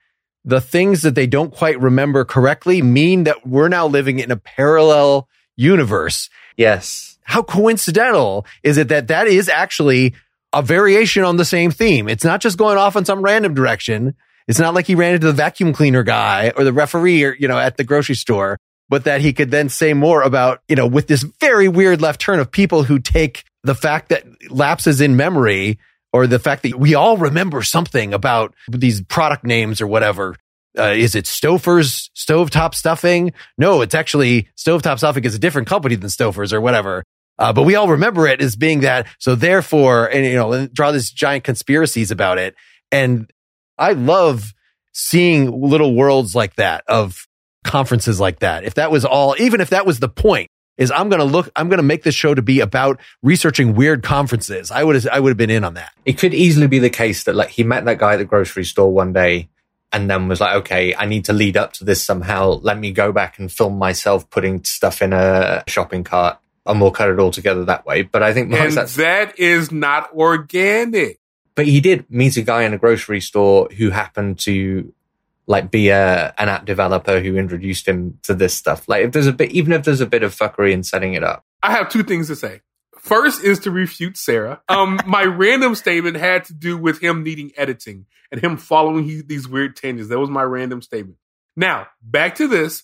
the things that they don't quite remember correctly mean that we're now living in a parallel universe. yes. How coincidental is it that that is actually a variation on the same theme? It's not just going off in some random direction. It's not like he ran into the vacuum cleaner guy or the referee or, you know, at the grocery store, but that he could then say more about, you know, with this very weird left turn of people who take the fact that lapses in memory or the fact that we all remember something about these product names or whatever. Uh, is it Stouffer's stovetop stuffing? No, it's actually stovetop stuffing is a different company than Stouffer's or whatever. Uh, but we all remember it as being that. So therefore, and you know, draw these giant conspiracies about it. And I love seeing little worlds like that of conferences like that. If that was all, even if that was the point, is I'm going to look, I'm going to make this show to be about researching weird conferences. I would have, I would have been in on that. It could easily be the case that like he met that guy at the grocery store one day and then was like, okay, I need to lead up to this somehow. Let me go back and film myself putting stuff in a shopping cart and we'll cut it all together that way. But I think And that's, that is not organic. but he did meet a guy in a grocery store who happened to like be a an app developer who introduced him to this stuff. Like if there's a bit, even if there's a bit of fuckery in setting it up, I have two things to say. First is to refute Sarah. Um, my random statement had to do with him needing editing and him following he, these weird tangents. That was my random statement. Now, back to this.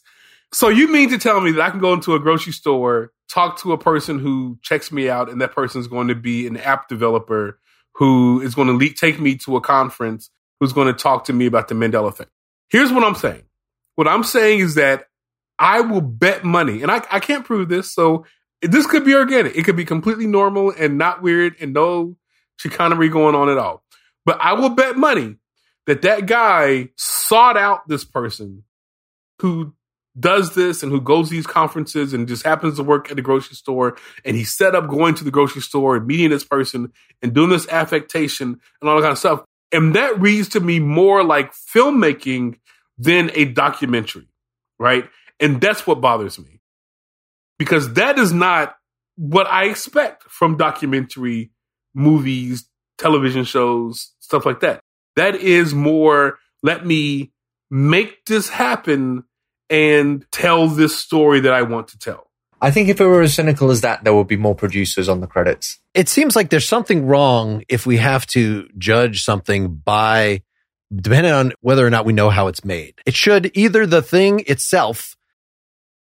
So you mean to tell me that I can go into a grocery store, talk to a person who checks me out, and that person is going to be an app developer who is going to le- take me to a conference, who's going to talk to me about the Mandela effect? Here's what I'm saying. What I'm saying is that I will bet money, and I, I can't prove this, so this could be organic. It could be completely normal and not weird and no chicanery going on at all. But I will bet money that that guy sought out this person who does this and who goes these conferences and just happens to work at the grocery store and he set up going to the grocery store and meeting this person and doing this affectation and all that kind of stuff. And that reads to me more like filmmaking than a documentary, right? And that's what bothers me because that is not what I expect from documentary movies, television shows, stuff like that. That is more, let me make this happen and tell this story that I want to tell. I think if it were as cynical as that, there would be more producers on the credits. It seems like there's something wrong if we have to judge something by depending on whether or not we know how it's made. It should either the thing itself,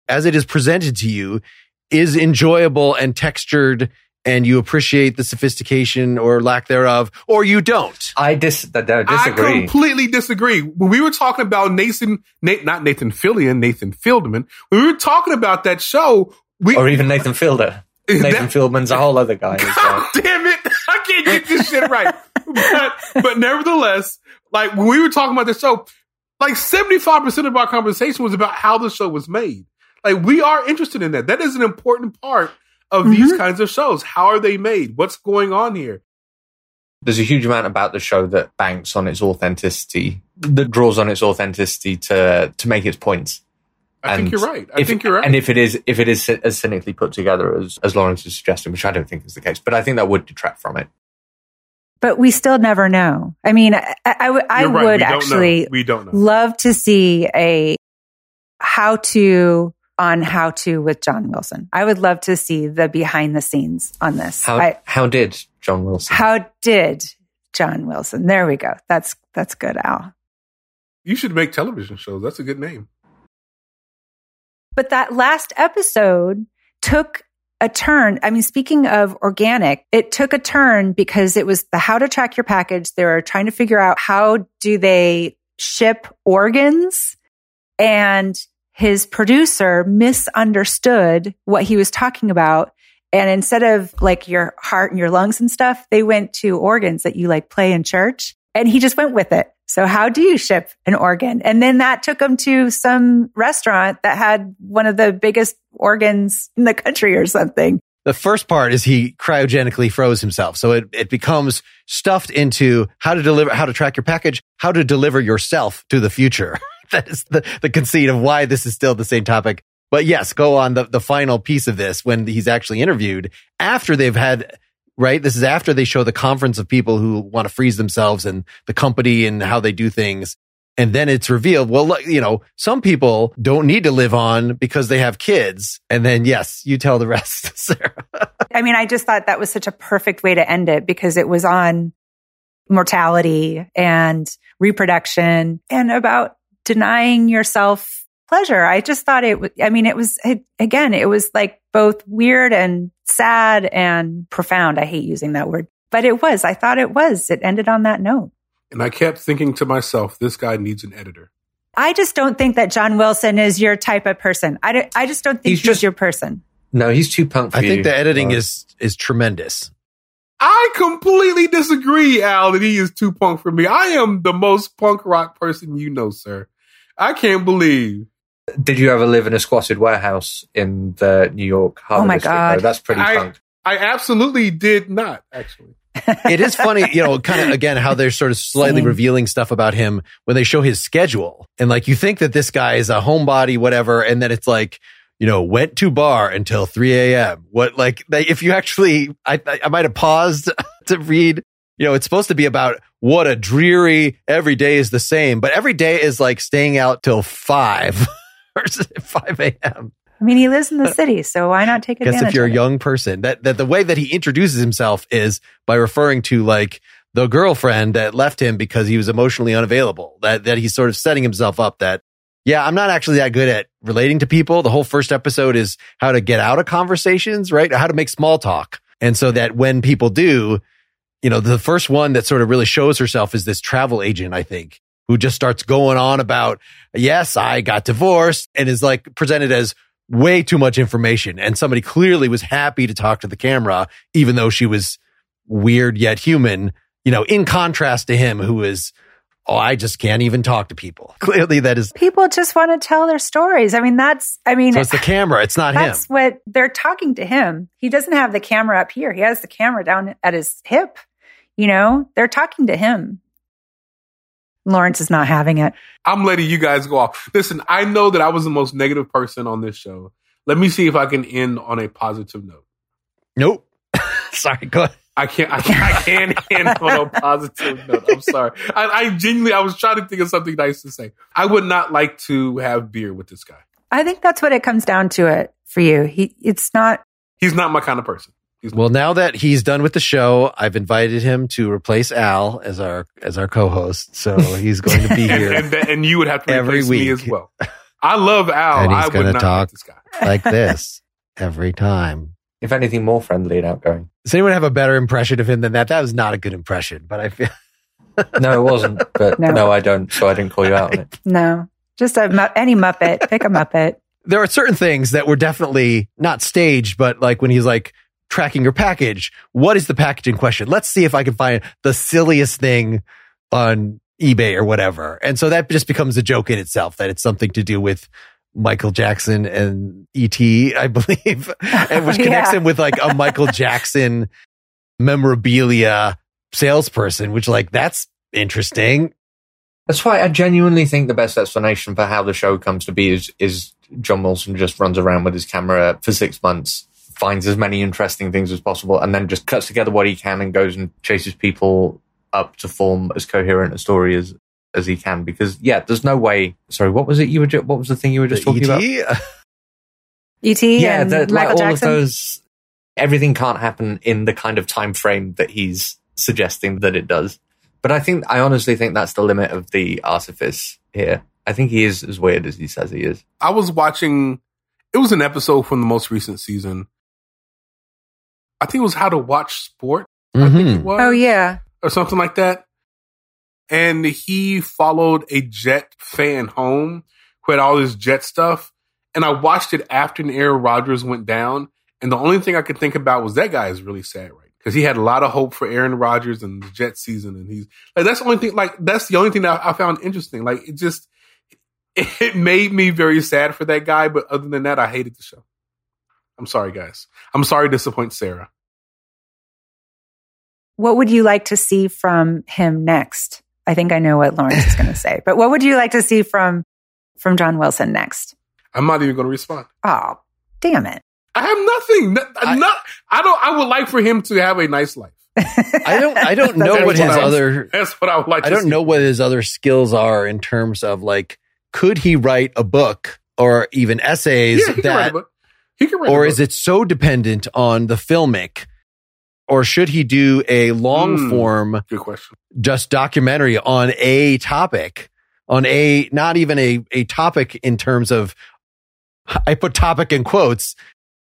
as it is presented to you, is enjoyable and textured and you appreciate the sophistication or lack thereof, or you don't. I dis I I disagree. completely disagree. When we were talking about Nathan, Nate, not Nathan Fillion, Nathan Fieldman, when we were talking about that show, we, or even Nathan Fielder. Nathan that- Fieldman's a whole other guy. as well. Damn it. I can't get this shit right. But, but nevertheless, like when we were talking about the show, like 75% of our conversation was about how the show was made. Like we are interested in that. That is an important part of these mm-hmm. kinds of shows. How are they made? What's going on here? There's a huge amount about the show that banks on its authenticity, that draws on its authenticity to to make its points. I think you're right. I if- think you're right. And if it is if it is as cynically put together as as Lawrence is suggesting, which I don't think is the case, but I think that would detract from it. But we still never know. I mean, I, You're right. would We don't know. actually we don't know. love to see a how to on how to with John Wilson. I would love to see the behind the scenes on this. How I, how did John Wilson? how did John Wilson? There we go. That's that's good, Al. You should make television shows. That's a good name. But that last episode took a turn. I mean, speaking of organic, it took a turn because it was the how to track your package. They were trying to figure out how do they ship organs and his producer misunderstood what he was talking about. And instead of like your heart and your lungs and stuff, they went to organs that you like play in church and he just went with it. So how do you ship an organ? And then that took him to some restaurant that had one of the biggest organs in the country or something. The first part is he cryogenically froze himself. So it, it becomes stuffed into how to deliver, how to track your package, how to deliver yourself to the future. that is the, the conceit of why this is still the same topic. But yes, go on the, the final piece of this when he's actually interviewed after they've had right? This is after they show the conference of people who want to freeze themselves and the company and how they do things. And then it's revealed, well, you know, some people don't need to live on because they have kids. And then, yes, you tell the rest, Sarah. I mean, I just thought that was such a perfect way to end it because it was on mortality and reproduction and about denying yourself pleasure. I just thought it was, I mean, it was, it, again, it was like both weird and sad and profound. I hate using that word, but it was. I thought it was. It ended on that note. And I kept thinking to myself, this guy needs an editor. I just don't think that John Wilson is your type of person. I, don't, I just don't think he's, he's just your person. No, he's too punk I you. think the editing uh, is is tremendous. I completely disagree, Al, that he is too punk for me. I am the most punk rock person you know, sir. I can't believe did you ever live in a squatted warehouse in the New York Harbor Oh my District? god, no, that's pretty I, punk. I absolutely did not actually. it is funny, you know, kind of again how they're sort of slightly Same. revealing stuff about him when they show his schedule, and like you think that this guy is a homebody, whatever, and then it's like you know, went to bar until 3 a.m. What, like, if you actually, I, I might have paused to read, you know, it's supposed to be about what a dreary every day is the same, but every day is like staying out till five. at 5 a.m. I mean, he lives in the city, so why not take advantage? Guess if you're a young person, that, that the way that he introduces himself is by referring to like the girlfriend that left him because he was emotionally unavailable. That that he's sort of setting himself up. That yeah, I'm not actually that good at relating to people. The whole first episode is how to get out of conversations, right? How to make small talk, and so that when people do, you know, the first one that sort of really shows herself is this travel agent. I think who just starts going on about, yes, I got divorced and is like presented as way too much information. And somebody clearly was happy to talk to the camera, even though she was weird yet human, you know, in contrast to him who is, oh, I just can't even talk to people. Clearly that is. People just want to tell their stories. I mean, that's, I mean, so it's the camera. It's not that's him. That's what they're talking to him. He doesn't have the camera up here. He has the camera down at his hip. You know, they're talking to him. Lawrence is not having it. I'm letting you guys go off. Listen, I know that I was the most negative person on this show. Let me see if I can end on a positive note. Nope. sorry, go ahead. I can't. I can't, I can't end on a positive note. I'm sorry. I, I genuinely, I was trying to think of something nice to say. I would not like to have beer with this guy. I think that's what it comes down to. It for you. He. It's not. He's not my kind of person. Well, now that he's done with the show, I've invited him to replace Al as our as our co-host. So he's going to be here, and, and, and, you would have to every week me as well. I love Al. And he's going to talk this like this every time. If anything, more friendly and outgoing. Does anyone have a better impression of him than that? That was not a good impression, but I feel. no, it wasn't. But no. no. I don't. So I didn't call you out on it. No, just a any Muppet. Pick a Muppet. There are certain things that were definitely not staged, but like when he's like tracking your package. What is the package in question? Let's see if I can find the silliest thing on eBay or whatever. And so that just becomes a joke in itself that it's something to do with Michael Jackson and E.T., I believe, and which connects yeah. him with like a Michael Jackson memorabilia salesperson, which like that's interesting. That's why I genuinely think the best explanation for how the show comes to be is is John Wilson just runs around with his camera for six months finds as many interesting things as possible and then just cuts together what he can and goes and chases people up to form as coherent a story as as he can. Because yeah there's no way. Sorry what was it you were ju- what was the thing you were just the talking ET? about et yeah the, like all of those everything can't happen in the kind of time frame that he's suggesting that it does. But i think i honestly think that's the limit of the artifice here. I think he is as weird as he says he is. I was watching it was an episode from the most recent season I think it was How to Watch Sport. I think it Mhm. was. Oh yeah. or something like that. And he followed a Jet fan home who had all this Jet stuff. And I watched it after Aaron Rodgers went down. And the only thing I could think about was that guy is really sad, right? Because he had a lot of hope for Aaron Rodgers and the Jet season. And he's like, that's the only thing, like, that's the only thing that I found interesting. Like, it just, it made me very sad for that guy. But other than that, I hated the show. I'm sorry, guys. I'm sorry to disappoint Sarah. What would you like to see from him next? I think I know what Lawrence is going to say, but what would you like to see from from John Wilson next? I'm not even going to respond. Oh, damn it! I have nothing. No- I- not, I don't. I would like for him to have a nice life. I don't. I don't know what his what I was- other. That's what I would like. I to don't see. know what his other skills are in terms of like, could he write a book or even essays Yeah, he can write a that, book. He can write. or is it so dependent on the filmic, or should he do a long Hmm. form Good question. just documentary on a topic, on a not even a a topic in terms of I put topic in quotes,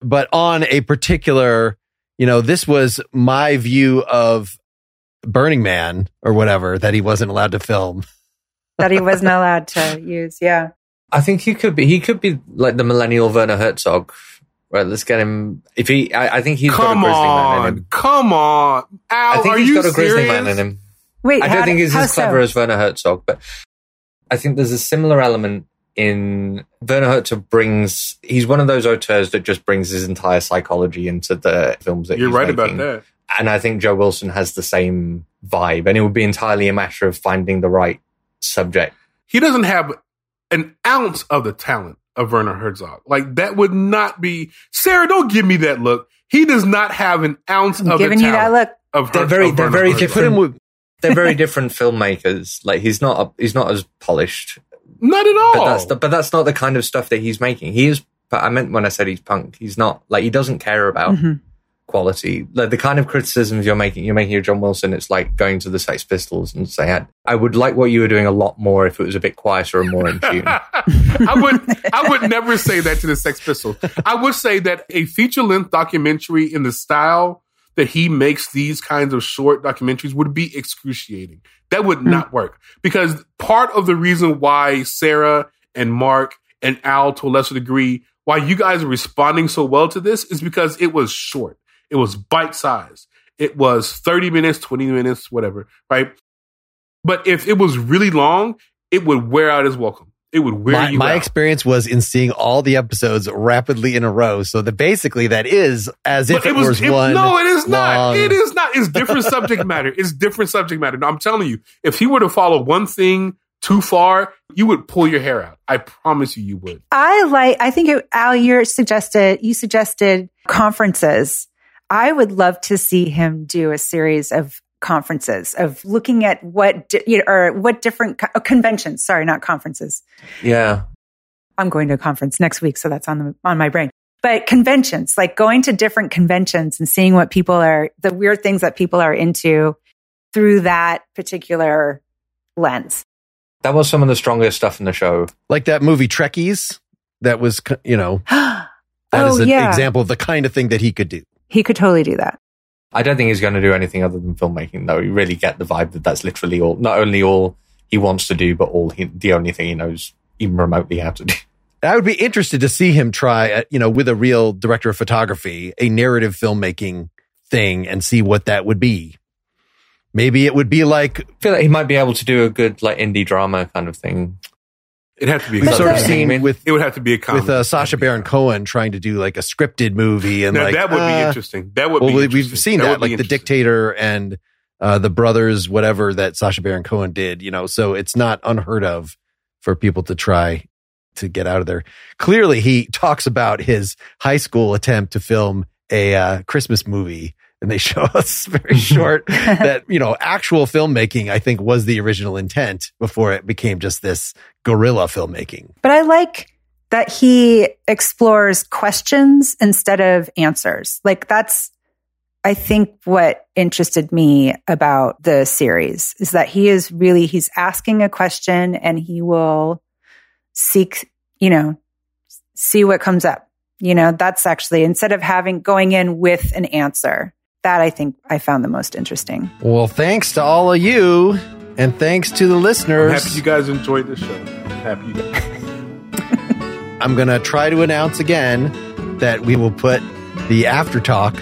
but on a particular, you know, this was my view of Burning Man or whatever that he wasn't allowed to film. that he wasn't allowed to use. Yeah. I think he could be. He could be like the millennial Werner Herzog. Right, let's get him. If he, I, I think he's got a come grizzly man in on, him. come on, Al. I think are he's you got a grizzly serious? man in him. Wait, I don't think do- he's as clever so? as Werner Herzog, but I think there's a similar element in Werner Herzog brings. He's one of those auteurs that just brings his entire psychology into the films that You're he's right about that. And I think Joe Wilson has the same vibe, and it would be entirely a matter of finding the right subject. He doesn't have an ounce of the talent of Werner Herzog. Like that would not be Sarah. Don't give me that look. He does not have an ounce I'm of giving the you that look. of They're Her- very- of they're Werner very Herzog. Put him with They're very different filmmakers. Like he's not, a, he's not as polished Not at all. But that's the, but that's not the kind of stuff that he's making. He is. But I meant when I said he's punk, he's not like he doesn't care about Mhm. Quality. Like the kind of criticisms you're making, you're making of John Wilson. It's like going to the Sex Pistols and saying, "I would like what you were doing a lot more if it was a bit quieter and more in tune." I would I would never say that to the Sex Pistols. I would say that a feature length documentary in the style that he makes these kinds of short documentaries would be excruciating. That would hmm. not work because part of the reason why Sarah and Mark and Al to a lesser degree why you guys are responding so well to this is because it was short. It was bite sized. It was 30 minutes, 20 minutes, whatever, right? But if it was really long, it would wear out as welcome. It would wear my, you my out. My experience was in seeing all the episodes rapidly in a row. So that basically that is as if But it, was, it- one. No, it is not. It is not. It's different subject matter. It's different subject matter. No, I'm telling you, if he were to follow one thing too far, you would pull your hair out. I promise you, you would. I like, I think it, Al, you suggested, you suggested conferences. I would love to see him do a series of conferences of looking at what, di- you know, or what different co- oh, conventions. Sorry, not conferences. yeah, I'm going to a conference next week, so that's on the, on my brain. But conventions, like going to different conventions and seeing what people are, the weird things that people are into through that particular lens. that was some of the strongest stuff in the show. like that movie Trekkies. That was, you know, that is oh an yeah, example of the kind of thing that he could do. He could totally do that. I don't think he's going to do anything other than filmmaking, though. You really get the vibe that that's literally all, not only all he wants to do, but all he, the only thing he knows even remotely how to do. I would be interested to see him try, uh, you know, with a real director of photography, a narrative filmmaking thing and see what that would be. Maybe it would be like I feel like he might be able to do a good like indie drama kind of thing. It'd have to be. A we've sort of the- comedy. seen with It would have to be a comedy. with uh, Sacha Baron Cohen trying to do like a scripted movie and Now, like that would be uh, interesting. That would well, be. we- interesting. we've seen would that, like the dictator and uh, the brothers, whatever that Sacha Baron Cohen did, you know. So it's not unheard of for people to try to get out of there. Clearly, he talks about his high school attempt to film a uh, Christmas movie, and they show us very mm-hmm. short that you know actual filmmaking. I think was the original intent before it became just this guerrilla filmmaking. But I like that he explores questions instead of answers. Like that's, I think what interested me about the series is that he is really, he's asking a question and he will seek, you know, see what comes up. You know, that's actually instead of having going in with an answer, that I think I found the most interesting. Well, thanks to all of you, and thanks to the listeners. I'm listeners. happy you guys enjoyed the show. Happy you guys. I'm going to try to announce again that we will put the after talk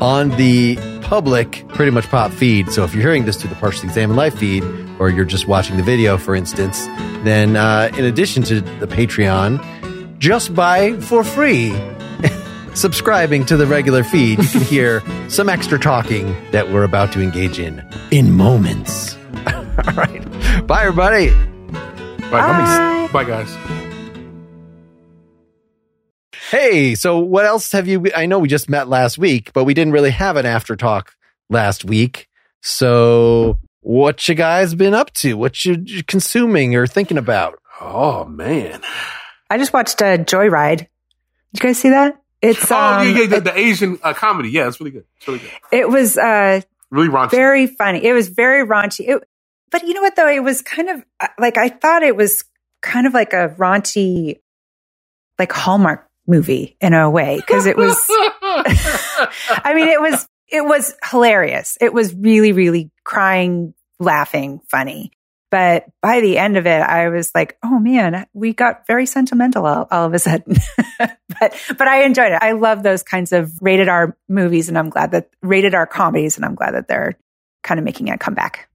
on the public pretty much pop feed. So if you're hearing this through the Partially Examined Life feed, or you're just watching the video, for instance, then uh, in addition to the Patreon, just buy for free subscribing to the regular feed, you can hear some extra talking that we're about to engage in in moments. All right. Bye, everybody. Bye, Bye. Bye guys. Hey, so what else have you? I know we just met last week, but we didn't really have an after talk last week. So, what you guys been up to? What you you consuming or thinking about? Oh man. I just watched uh, Joyride. Did you guys see that? It's Oh um, yeah, yeah, the, the Asian uh, comedy. Yeah, it's really good. It's really good. it was uh, Really raunchy. very funny. It was very raunchy. It, but you know what though? It was kind of uh, like I thought it was kind of like a raunchy, like Hallmark movie in a way because it was. I mean, it was it was hilarious. It was really, really crying, laughing, funny. But by the end of it, I was like, "Oh man, we got very sentimental all, all of a sudden." but but I enjoyed it. I love those kinds of rated R movies, and I'm glad that rated R comedies, and I'm glad that they're kind of making a comeback.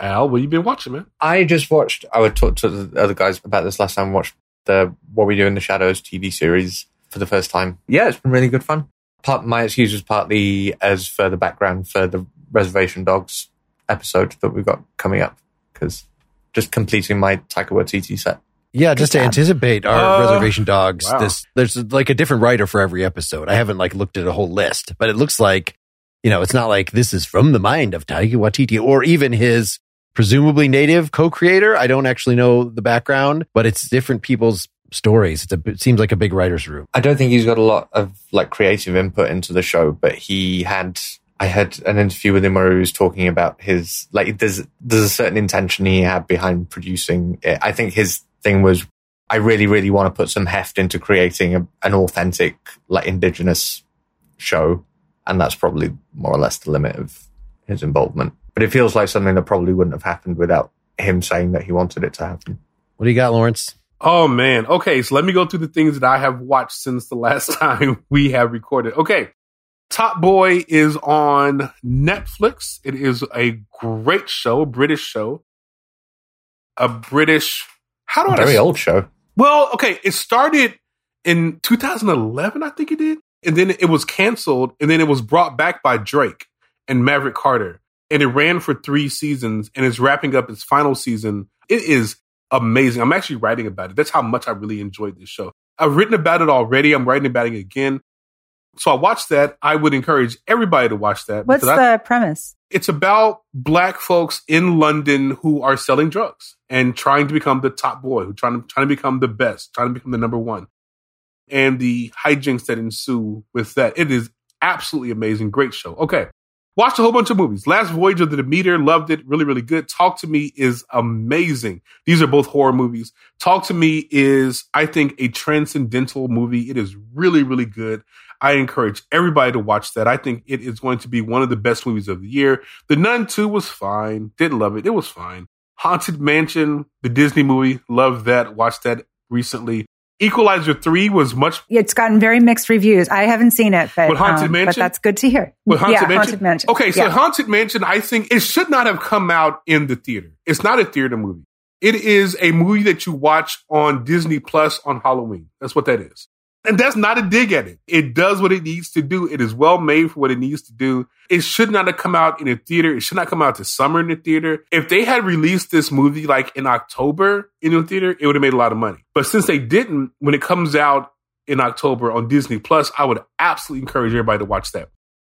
Al, what you been watching, man? I just watched. I would talk to the other guys about this last time. Watched the What We Do in the Shadows TV series for the first time. Yeah, it's been really good fun. Part my excuse was partly as for the background for the Reservation Dogs episode that we've got coming up because just completing my Taika Waititi set. Yeah, just to anticipate our Uh, reservation dogs. wow. This there's like a different writer for every episode. I haven't like looked at a whole list, but it looks like you know it's not like this is from the mind of Taika Waititi or even his presumably native co-creator. I don't actually know the background, but it's different people's stories. It's a, it seems like a big writer's room. I don't think he's got a lot of like creative input into the show, but he had. I had an interview with him where he was talking about his like there's there's a certain intention he had behind producing it. I think his thing was I really really want to put some heft into creating a, an authentic like indigenous show, and that's probably more or less the limit of his involvement. But it feels like something that probably wouldn't have happened without him saying that he wanted it to happen. What do you got, Lawrence? Oh man. Okay, so let me go through the things that I have watched since the last time we have recorded. Okay. Top Boy is on Netflix. It is a great show, a British show. A British how do I Very old show. Well, okay, it started in 2011, I think it did. And then it was canceled and then it was brought back by Drake and Maverick Carter. And it ran for three seasons and is wrapping up its final season. It is amazing. I'm actually writing about it. That's how much I really enjoyed this show. I've written about it already. I'm writing about it again. So I watched that. I would encourage everybody to watch that. What's because I- the premise? it's about black folks in London who are selling drugs and trying to become the top boy, who trying to trying to become the best, trying to become the number one, and the hijinks that ensue with that. It is absolutely amazing, great show. Okay, watched a whole bunch of movies. Last Voyage of the Demeter, loved it, really really good. Talk to Me is amazing. These are both horror movies. Talk to Me is, I think, a transcendental movie. It is really really good. I encourage everybody to watch that. I think it is going to be one of the best movies of the year. The Nun 2 was fine. Didn't love it. It was fine. Haunted Mansion, the Disney movie, loved that. Watched that recently. Equalizer 3 was much It's gotten very mixed reviews. I haven't seen it, but, With Haunted um, but Mansion? that's good to hear. with Haunted yeah, Mansion. Haunted Mansion. Okay, so Yeah. Haunted Mansion, I think it should not have come out in the theater. It's not a theater movie. It is a movie that you watch on Disney Plus on Halloween. That's what that is. And that's not a dig at it. It does what it needs to do. It is well made for what it needs to do. It should not have come out in a theater. It should not come out this summer in the theater. If they had released this movie like in October in the theater, it would have made a lot of money. But since they didn't, when it comes out in October on Disney Plus, I would absolutely encourage everybody to watch that.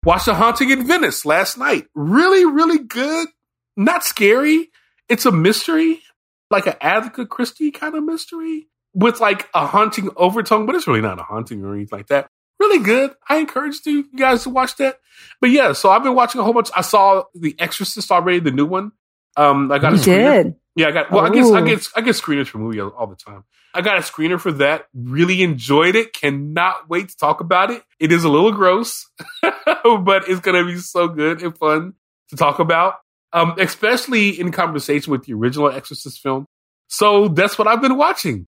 Watch The Haunting in Venice last night. Really, really good. Not scary. It's a mystery, like an Agatha Christie kind of mystery with like a haunting overtone, but it's really not a haunting or anything like that. Really good. I encourage you guys to watch that. But yeah, so I've been watching a whole bunch. I saw The Exorcist already, the new one. Um, I got You a screener. did. Yeah, I got. Well, I guess I get I get screeners for movies all, all the time. I got a screener for that. Really enjoyed it. Cannot wait to talk about it. It is a little gross, but it's gonna be so good and fun to talk about. Um, especially in conversation with the original Exorcist film. So that's what I've been watching.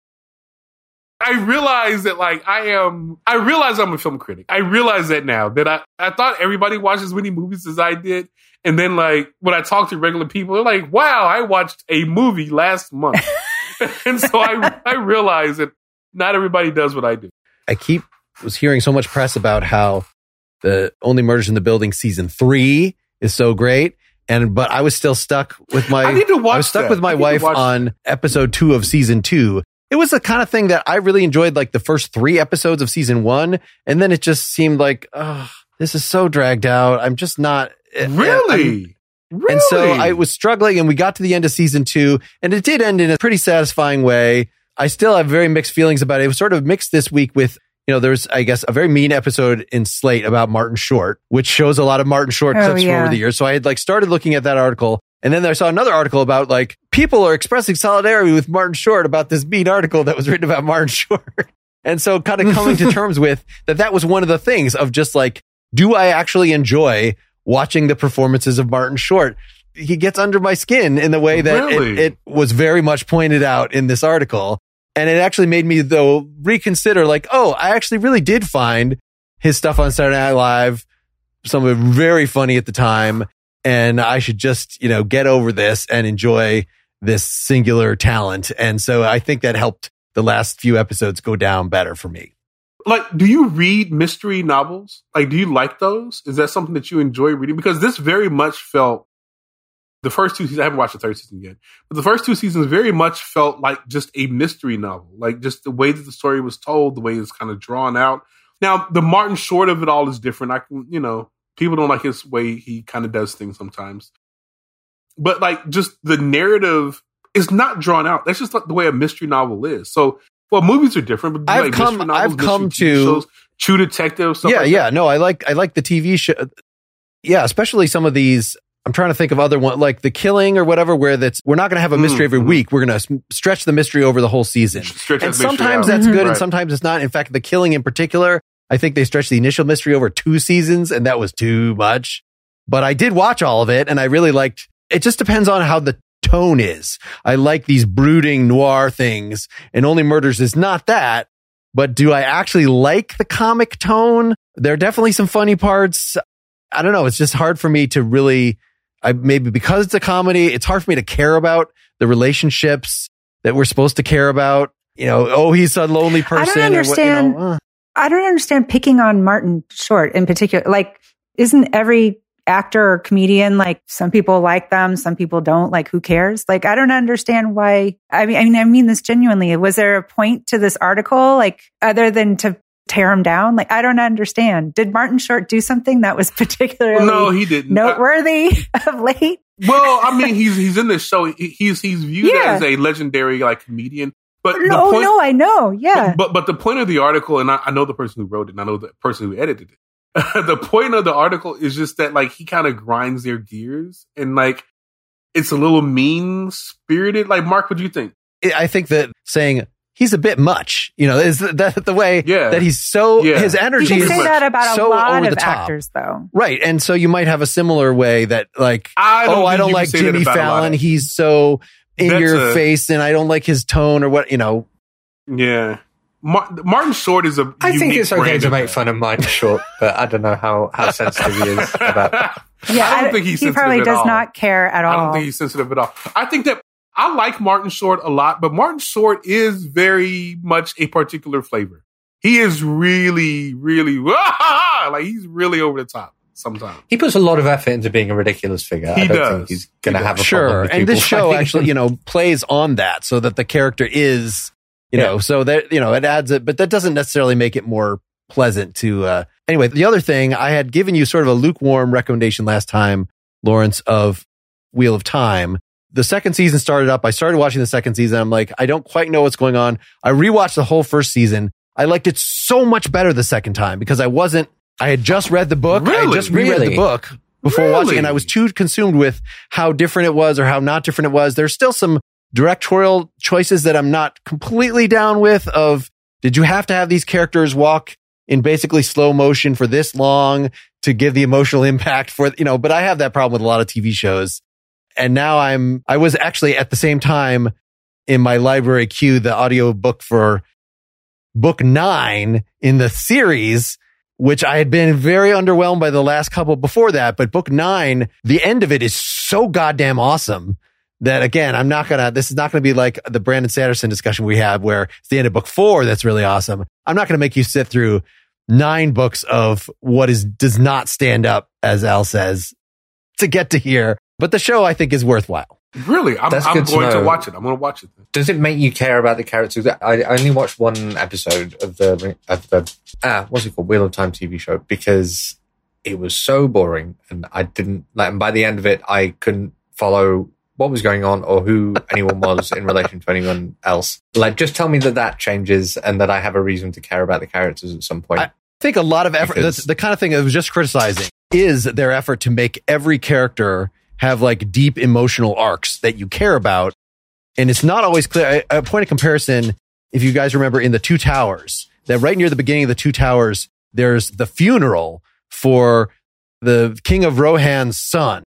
I realize that like I am I realize I'm a film critic. I realize that now that I, I thought everybody watched as many movies as I did. And then like when I talk to regular people, they're like, wow, I watched a movie last month. and so I I realize that not everybody does what I do. I keep was hearing so much press about how the Only Murders in the Building season three is so great. And but I was still stuck with my I need to watch I was stuck that. with my I need to wife on episode two of season two. It was the kind of thing that I really enjoyed, like the first three episodes of season one, and then it just seemed like, oh, this is so dragged out. I'm just not eh, eh, I'm- Really? Really? and so I was struggling and we got to the end of season two and it did end in a pretty satisfying way. I still have very mixed feelings about it. It was sort of mixed this week with, you know, there's, I guess, a very mean episode in Slate about Martin Short, which shows a lot of Martin Short Oh, clips from over the years. So I had like started looking at that article and then I saw another article about like people are expressing solidarity with Martin Short about this mean article that was written about Martin Short. And so kind of coming to terms with that, that was one of the things of just like, do I actually enjoy watching the performances of Martin Short? He gets under my skin in the way that it- it, was very much pointed out in this article. And it actually made me though reconsider like, oh, I actually really did find his stuff on Saturday Night Live, some of it very funny at the time. And I should just, you know, get over this and enjoy this singular talent. And so I think that helped the last few episodes go down better for me. like do you read mystery novels? Like do you like those? Is that something that you enjoy reading? Because this very much felt the first two seasons i haven't watched the third season yet but the first two seasons very much felt like just a mystery novel. Like just the way that the story was told the way it's kind of drawn out. Now the martin short of it all is different. I can you know people don't like his way he kind of does things sometimes but like just the narrative is not drawn out that's just like the way a mystery novel is so well, movies are different, but I've like come- novels, I've come to- shows, True Detective. Yeah, like yeah. No, I like I like the TV show. Yeah, especially some of these. I'm trying to think of other one like the Killing or whatever, where that's we're not going to have a mystery every Mhm. week. We're going to stretch the mystery over the whole season. Stretch And that sometimes that's good, and sometimes it's not. In fact, the Killing in particular, I think they stretched the initial mystery over two seasons, and that was too much. But I did watch all of it, and I really liked. It just depends on how the tone is. I like these brooding noir things, and Only Murders is not that. But do I actually like the comic tone? There are definitely some funny parts. I don't know. It's just hard for me to really. I maybe because it's a comedy, it's hard for me to care about the relationships that we're supposed to care about. You know, oh, he's a lonely person. or what- you understand. know, uh. I don't understand picking on Martin Short in particular. Like, isn't every actor or comedian like some people like them, some people don't? Like, who cares? Like, I don't understand why. I mean, I mean, I mean this genuinely. Was there a point to this article, like, other than to tear him down? Like, I don't understand. Did Martin Short do something that was particularly no, he didn't. I- noteworthy of late? well, I mean, he's he's in this show. He- He's he's viewed Yeah. as a legendary like comedian. But the No, point, no, I know. Yeah. But, but the point of the article, and I, I know the person who wrote it, and I know the person who edited it. the point of the article is just that like he kind of grinds their gears, and like it's a little mean spirited. Like Mark, what do you think? I think that saying he's a bit much, you know, is that the way Yeah. that he's so Yeah. his you energy can is say that about a so lot over of the top. actors, though. right, and so you might have a similar way that like I oh, I don't like Jimmy about a lot Fallon. He's so in your a- face, and I don't like his tone or what you know. Yeah, Mar- Martin Short is a. I think it's okay to make fun of Martin Short, but I don't know how, how sensitive he is about that. Yeah, I don't think he's he sensitive probably at does all. not care at all. I don't think he's sensitive at all. I think that I like Martin Short a lot, but Martin Short is very much a particular flavor. He is really, really like he's really over the top sometimes. He puts a lot of effort into being a ridiculous figure. He I don't does. think he's going to does. have a problem Sure, with and this show finding actually, you know, plays on that so that the character is, you Yeah. know, so that you know it adds it, but that doesn't necessarily make it more pleasant to. uh Anyway, the other thing I had given you sort of a lukewarm recommendation last time, Lawrence of Wheel of Time. The second season started up. I started watching the second season. I'm like, I don't quite know what's going on. I rewatched the whole first season. I liked it so much better the second time because I wasn't. I had just read the book. I had just reread Really? the book before Really? watching, and I was too consumed with how different it was or how not different it was. There's still some directorial choices that I'm not completely down with of did you have to have these characters walk in basically slow motion for this long to give the emotional impact for, you know, but I have that problem with a lot of TV shows. And now I'm, I was actually at the same time in my library queue, the audio book for book nine in the series, which I had been very underwhelmed by the last couple before that. But book nine, the end of it is so goddamn awesome that again, I'm not gonna, this is not gonna be like the Brandon Sanderson discussion we have where it's the end of book four that's really awesome. I'm not gonna make you sit through nine books of what is, does not stand up, as Al says, to get to here. But the show I think is worthwhile. Really? I'm, That's I'm good going to, know. watch it. I'm going to watch it. Does it make you care about the characters? I I only watched one episode of the of the ah what's it called Wheel of Time TV show because it was so boring and I didn't like. And by the end of it, I couldn't follow what was going on or who anyone was in relation to anyone else. Like, just tell me that that changes and that I have a reason to care about the characters at some point. I think a lot of effort, Because- that's the kind of thing I was just criticizing is their effort to make every character have like deep emotional arcs that you care about. And it's not always clear. A point of comparison, if you guys remember in the Two Towers, that right near the beginning of the Two Towers, there's the funeral for the King of Rohan's son.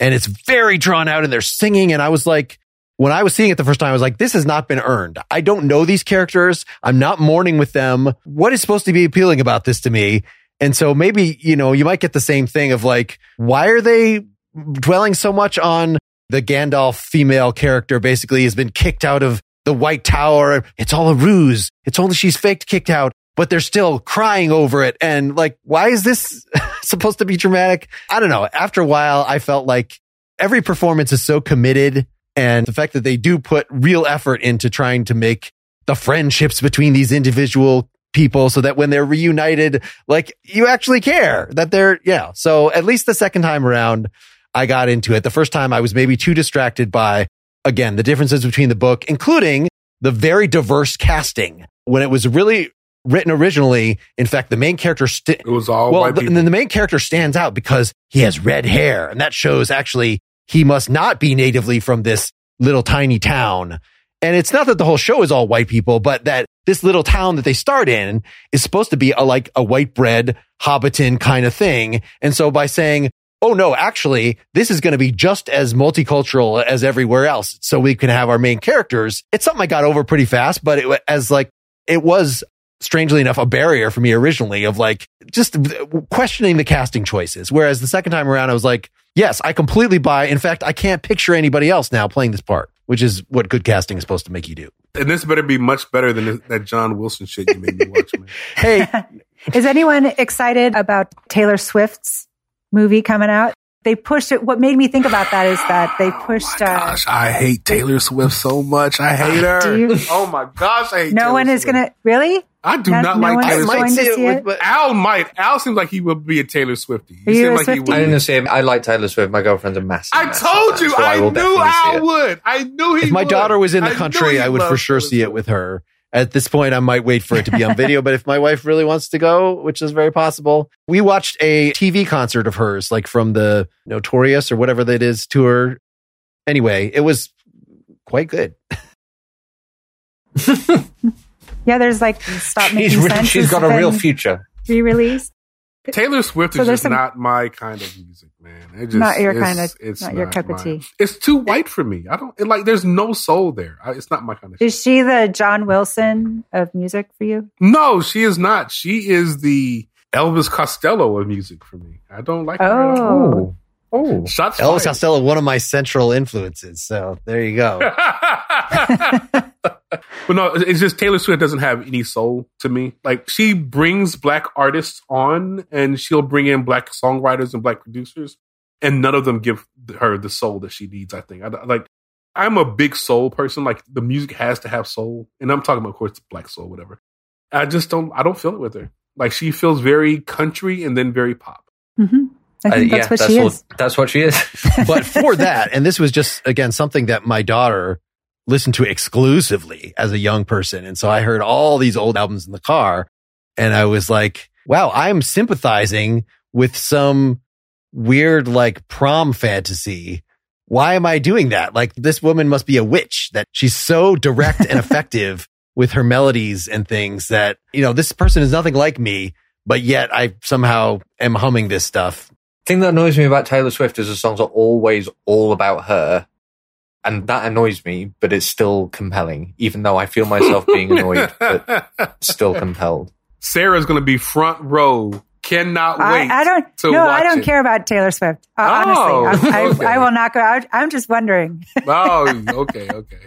And it's very drawn out and they're singing. And I was like, when I was seeing it the first time, I was like, this has not been earned. I don't know these characters. I'm not mourning with them. What is supposed to be appealing about this to me? And so maybe, you know, you might get the same thing of like, why are they dwelling so much on the Gandalf female character basically has been kicked out of the White Tower. It's all a ruse. It's only she's faked kicked out, but they're still crying over it. And like, why is this supposed to be dramatic? I don't know. After a while, I felt like every performance is so committed and the fact that they do put real effort into trying to make the friendships between these individual people so that when they're reunited, like you actually care that they're, yeah. So at least the second time around, I got into it. The first time I was maybe too distracted by, again, the differences between the book, including the very diverse casting. When it was really written originally, in fact, the main character, st- It was all well, white the, people. the main character stands out because he has red hair, and that shows actually he must not be natively from this little tiny town. And it's not that the whole show is all white people, but that this little town that they start in is supposed to be a like a white bread Hobbiton kind of thing. And so by saying, oh no, actually, this is going to be just as multicultural as everywhere else, so we can have our main characters. It's something I got over pretty fast, but it wa- as like it was strangely enough a barrier for me originally of like just questioning the casting choices. Whereas the second time around, I was like, yes, I completely buy. In fact, I can't picture anybody else now playing this part, which is what good casting is supposed to make you do. and this better be much better than this, that John Wilson shit you made me watch, man. Hey, Is anyone excited about Taylor Swift's movie coming out? They pushed it. What made me think about that is that they pushed. Oh my uh, gosh, I hate Taylor Swift so much. I hate her. You? Oh my gosh, I hate no Taylor one is Swift. going to really. I do No- not no like one Taylor is Swift. going to see it? but Al might. Al seems like he would be a Taylor Swiftie. He Are you seemed a like he Swiftie? would. I didn't see him. I like Taylor Swift. My girlfriend's a massive. I massive told fan, you. so I, will knew Al would. I knew he. if my would. daughter was in the I country, I would for sure Taylor see it with her. At this point, I might wait for it to be on video, but if my wife really wants to go, which is very possible, we watched a TV concert of hers, like from the Notorious or whatever that is tour. Anyway, it was quite good. Yeah, there's like stop She's, making re- sense. she's has got a real future. Re-released. Taylor Swift So is just some- not my kind of music, man. It just, Not your it's- kind of- It's not your cup of tea. It's too white for me. I don't it, like. There's no soul there. I, it's not my kind of. shit. Is she the John Wilson of music for you? No, she is not. She is the Elvis Costello of music for me. I don't like her. at all. Oh, Oh, Shots Elvis fired. Costello, one of my central influences. So there you go. but no, it's just Taylor Swift doesn't have any soul to me. Like she brings black artists on, and she'll bring in black songwriters and black producers, and none of them give her the soul that she needs. I think. I, like I'm a big soul person. Like the music has to have soul, and I'm talking about, of course, black soul, whatever. I just don't. I don't feel it with her. Like she feels very country and then very pop. hmm I Uh, think yeah, that's what that's she what, is. That's what she is. but for that, and this was just again something that my daughter listened to exclusively as a young person. And so I heard all these old albums in the car and I was like, wow, I'm sympathizing with some weird like prom fantasy why am I doing that? Like this woman must be a witch that she's so direct and effective with her melodies and things that, you know, this person is nothing like me, but yet I somehow am humming this stuff. thing that annoys me about Taylor Swift is the songs are always all about her. And that annoys me, but it's still compelling, even though I feel myself being annoyed, but still compelled. Sarah's going to be front row. Cannot I, wait. I don't. to No, watch I don't it. care about Taylor Swift. Uh, Oh, honestly, I, okay. I, I will not go out. I'm just wondering. oh, okay, okay.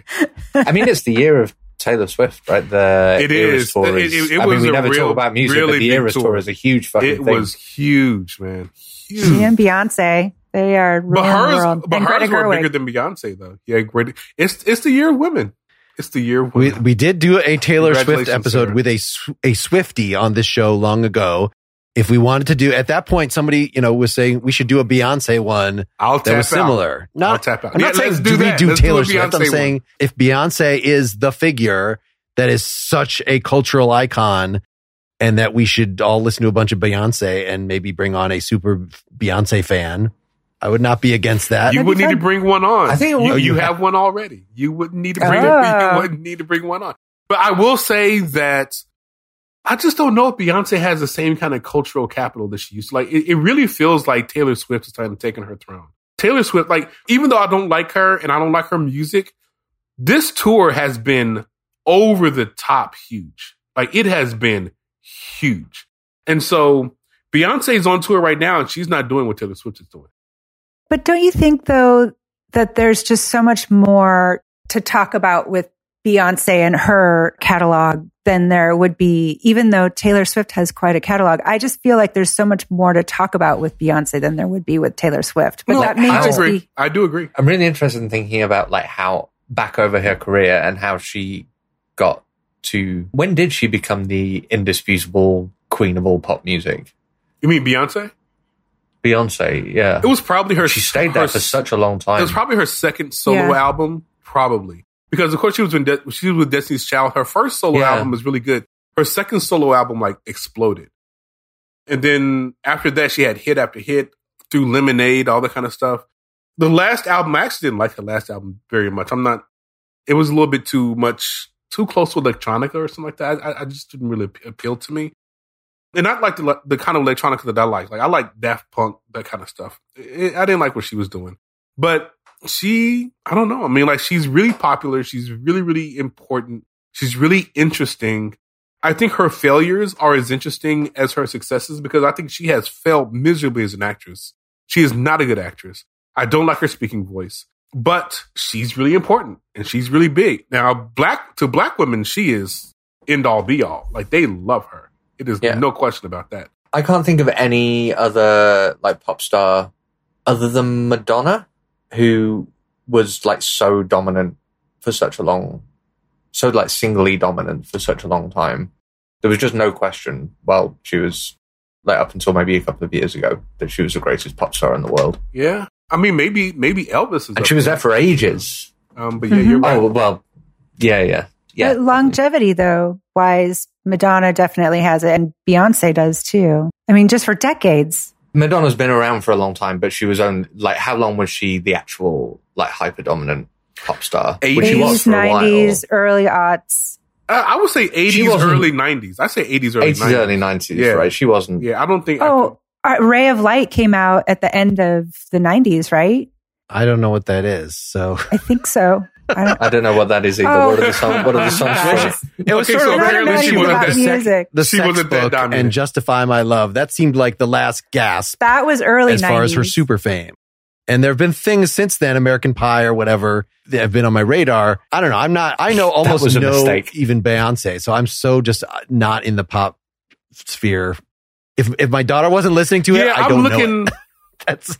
I mean, it's the year of Taylor Swift, right? The It Eras is. Tour It- is. it- it I was mean, we a never real- talk about music, really but the big Eras tour. Tour is a huge fucking thing. It thing. was huge, man. She Huge. and Beyonce, they are But hers, world. but hers were Gerwig. bigger than Beyonce, though. Yeah, great. It's it's the year of women. It's the year of We, women. we did do a Taylor Swift episode Sarah. with a, a Swifty on this show long ago. If we wanted to do at that point, somebody, you know, was saying we should do a Beyonce one I'll that tap was out. similar. I'll Not, tap out. I'm not Yeah, saying do, do we do Let's do Taylor Swift. Beyonce I'm one. saying if Beyonce is the figure that is such a cultural icon and that we should all listen to a bunch of Beyonce and maybe bring on a super Beyonce fan, I would not be against that. You That'd would be need to bring one on. I think it you, would- you you have one already. You wouldn't need to bring you ah. wouldn't need to bring one on. But I will say that I just don't know if Beyonce has the same kind of cultural capital that she used to. Like it, it really feels like Taylor Swift is trying to take her throne. Taylor Swift, like, even though I don't like her and I don't like her music, this tour has been over the top huge. Like it has been huge. And so Beyonce's on tour right now and she's not doing what Taylor Swift is doing. But don't you think though that there's just so much more to talk about with Beyonce and her catalog than there would be, even though Taylor Swift has quite a catalog. I just feel like there's so much more to talk about with Beyonce than there would be with Taylor Swift. But No, that may I just agree. be I do agree. I'm really interested in thinking about like how back over her career and how she got to when did she become the indisputable queen of all pop music? You mean Beyonce? Beyonce, yeah. It was probably her. she stayed there her- for such a long time. It was probably her second solo Yeah. album, probably because of course she was in De- she was with Destiny's Child. Her first solo Yeah. album was really good. Her second solo album like exploded, and then after that she had hit after hit through Lemonade, all that kind of stuff. The last album, I actually didn't like her last album very much. I'm not. It was a little bit too much, too close to electronica or something like that. I, I just didn't really appeal to me. And not like the the kind of electronica that I like. Like I like Daft Punk, that kind of stuff. I I didn't like what she was doing. But she, I don't know. I mean, like she's really popular. She's really, really important. She's really interesting. I think her failures are as interesting as her successes because I think she has failed miserably as an actress. She is not a good actress. I don't like her speaking voice, but she's really important and she's really big. Now, black to black women, she is end all be all. Like they love her. It is Yeah. no question about that. I can't think of any other like pop star other than Madonna who was like so dominant for such a long, so like singly dominant for such a long time. There was just no question. Well, she was like up until maybe a couple of years ago that she was the greatest pop star in the world, Yeah. I mean, maybe, maybe Elvis is and up she was there. there for ages. Um, but yeah, you're Mhm. right. Oh well, yeah, yeah, yeah. But longevity, though, wise, Madonna definitely has it, and Beyonce does too. I mean, just for decades. Madonna's been around for a long time, but she was only like how long was she the actual like hyper dominant pop star? Which she was 80s, for a while. 90s, early aughts. I, I would say 80s, wasn't- early 90s. I say 80s, early 80s, 90s. early 90s, Yeah. right? She wasn't. Yeah, I don't think. Oh, uh, Ray of Light came out at the end of the 90s, right? I don't know what that is. So I think so. I don't, I don't know what that is either. Oh. What are the songs? What are the songs from? it was Okay, sort so of I apparently she anything wasn't music. the She sex wasn't book dominant. and Justify My Love. That seemed like the last gasp That was early as 90s. far as her super fame. And there have been things since then, American Pie or whatever, that have been on my radar. I don't know. I'm not, I know almost no mistake. even Beyonce. So I'm so just uh, not in the pop sphere. If, if my daughter wasn't listening to it, yeah, I I'm don't know. looking. It. That's,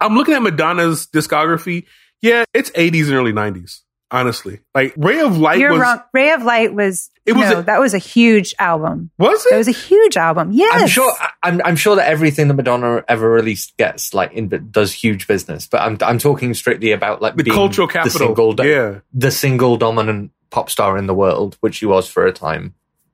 I'm looking at Madonna's discography. Yeah, it's 80s and early 90s. Honestly, like Ray of Light You're was. wrong. Ray of Light was. It was no, a- that was a huge album. Was That it? was a huge album. Yes. I'm sure. I'm, I'm sure that everything that Madonna ever released gets like in, does huge business. But I'm I'm talking strictly about like the being cultural the capital. single, do- yeah, the single dominant pop star in the world, which she was for a time.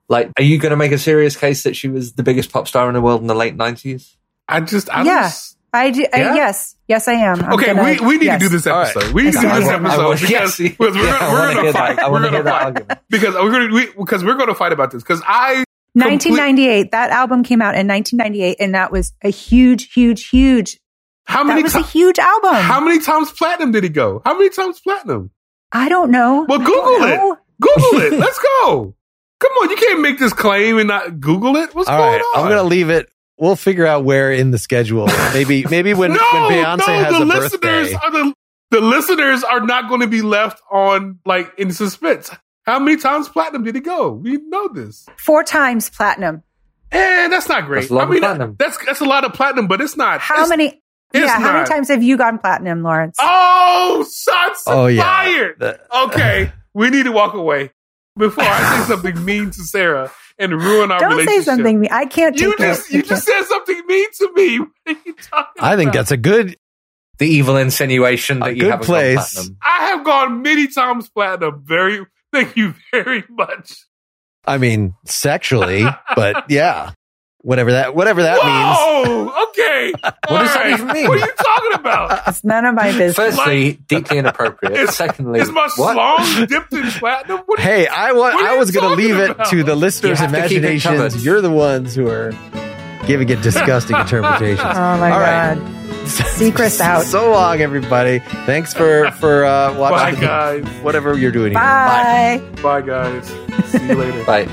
Like, are you going to make a serious case that she was the biggest pop star in the world in the late 90s? I just, I Yeah. just, I do, uh, Yeah? yes, yes, I am. I'm Okay, gonna- we, we need yes. to do this All right. episode. We need to do this episode because, yes, we're, yeah, I we're wanna gonna fight. that. I We're wanna gonna hear that fight argument. because we're gonna we, because we're gonna fight about this because I 1998. That album came out in 1998, and that was a huge, huge, huge. how That many was a huge album. how many times platinum did he go? How many times platinum? I don't know. Well, I don't Google it. Google it. Let's go. Come on, you can't make this claim and not Google it. What's All going right, on? I'm gonna leave it. We'll figure out where in the schedule. Maybe maybe when, no, when Beyonce no, has the a listeners birthday. are the the listeners are not going to be left on like in suspense. How many times platinum did he go? We know this. Four times platinum. And that's not great. That's a lot I of mean, platinum. that's that's a lot of platinum, but it's not. How it's- many? it's Yeah, how many times have you gone platinum, Lawrence? Oh, shots Oh, yeah. fired. The- Okay, we need to walk away before I say something mean to Sarah and ruin our don't say something. mean. I can't You just it. you just said something mean to me. What are you talking I think that's a good. The evil insinuation A that you good haven't place. gone platinum. I have gone many times platinum. Very, thank you very much. I mean, sexually, but yeah, whatever that whatever that means. Whoa, okay. What All does that right. even mean? What are you talking about? It's none of my business. Firstly, deeply inappropriate. Is- Secondly, Is my what? schlong dipped in platinum? What Hey, I wa- What I was going to talking leave it to the listeners' You have to keep it imaginations. You're the ones who are giving it disgusting interpretations. Oh my All right. god. Secret's out. So long, everybody. Thanks for for uh, Bye, watching guys. whatever you're doing here. Bye. Bye, guys. See you later. Bye.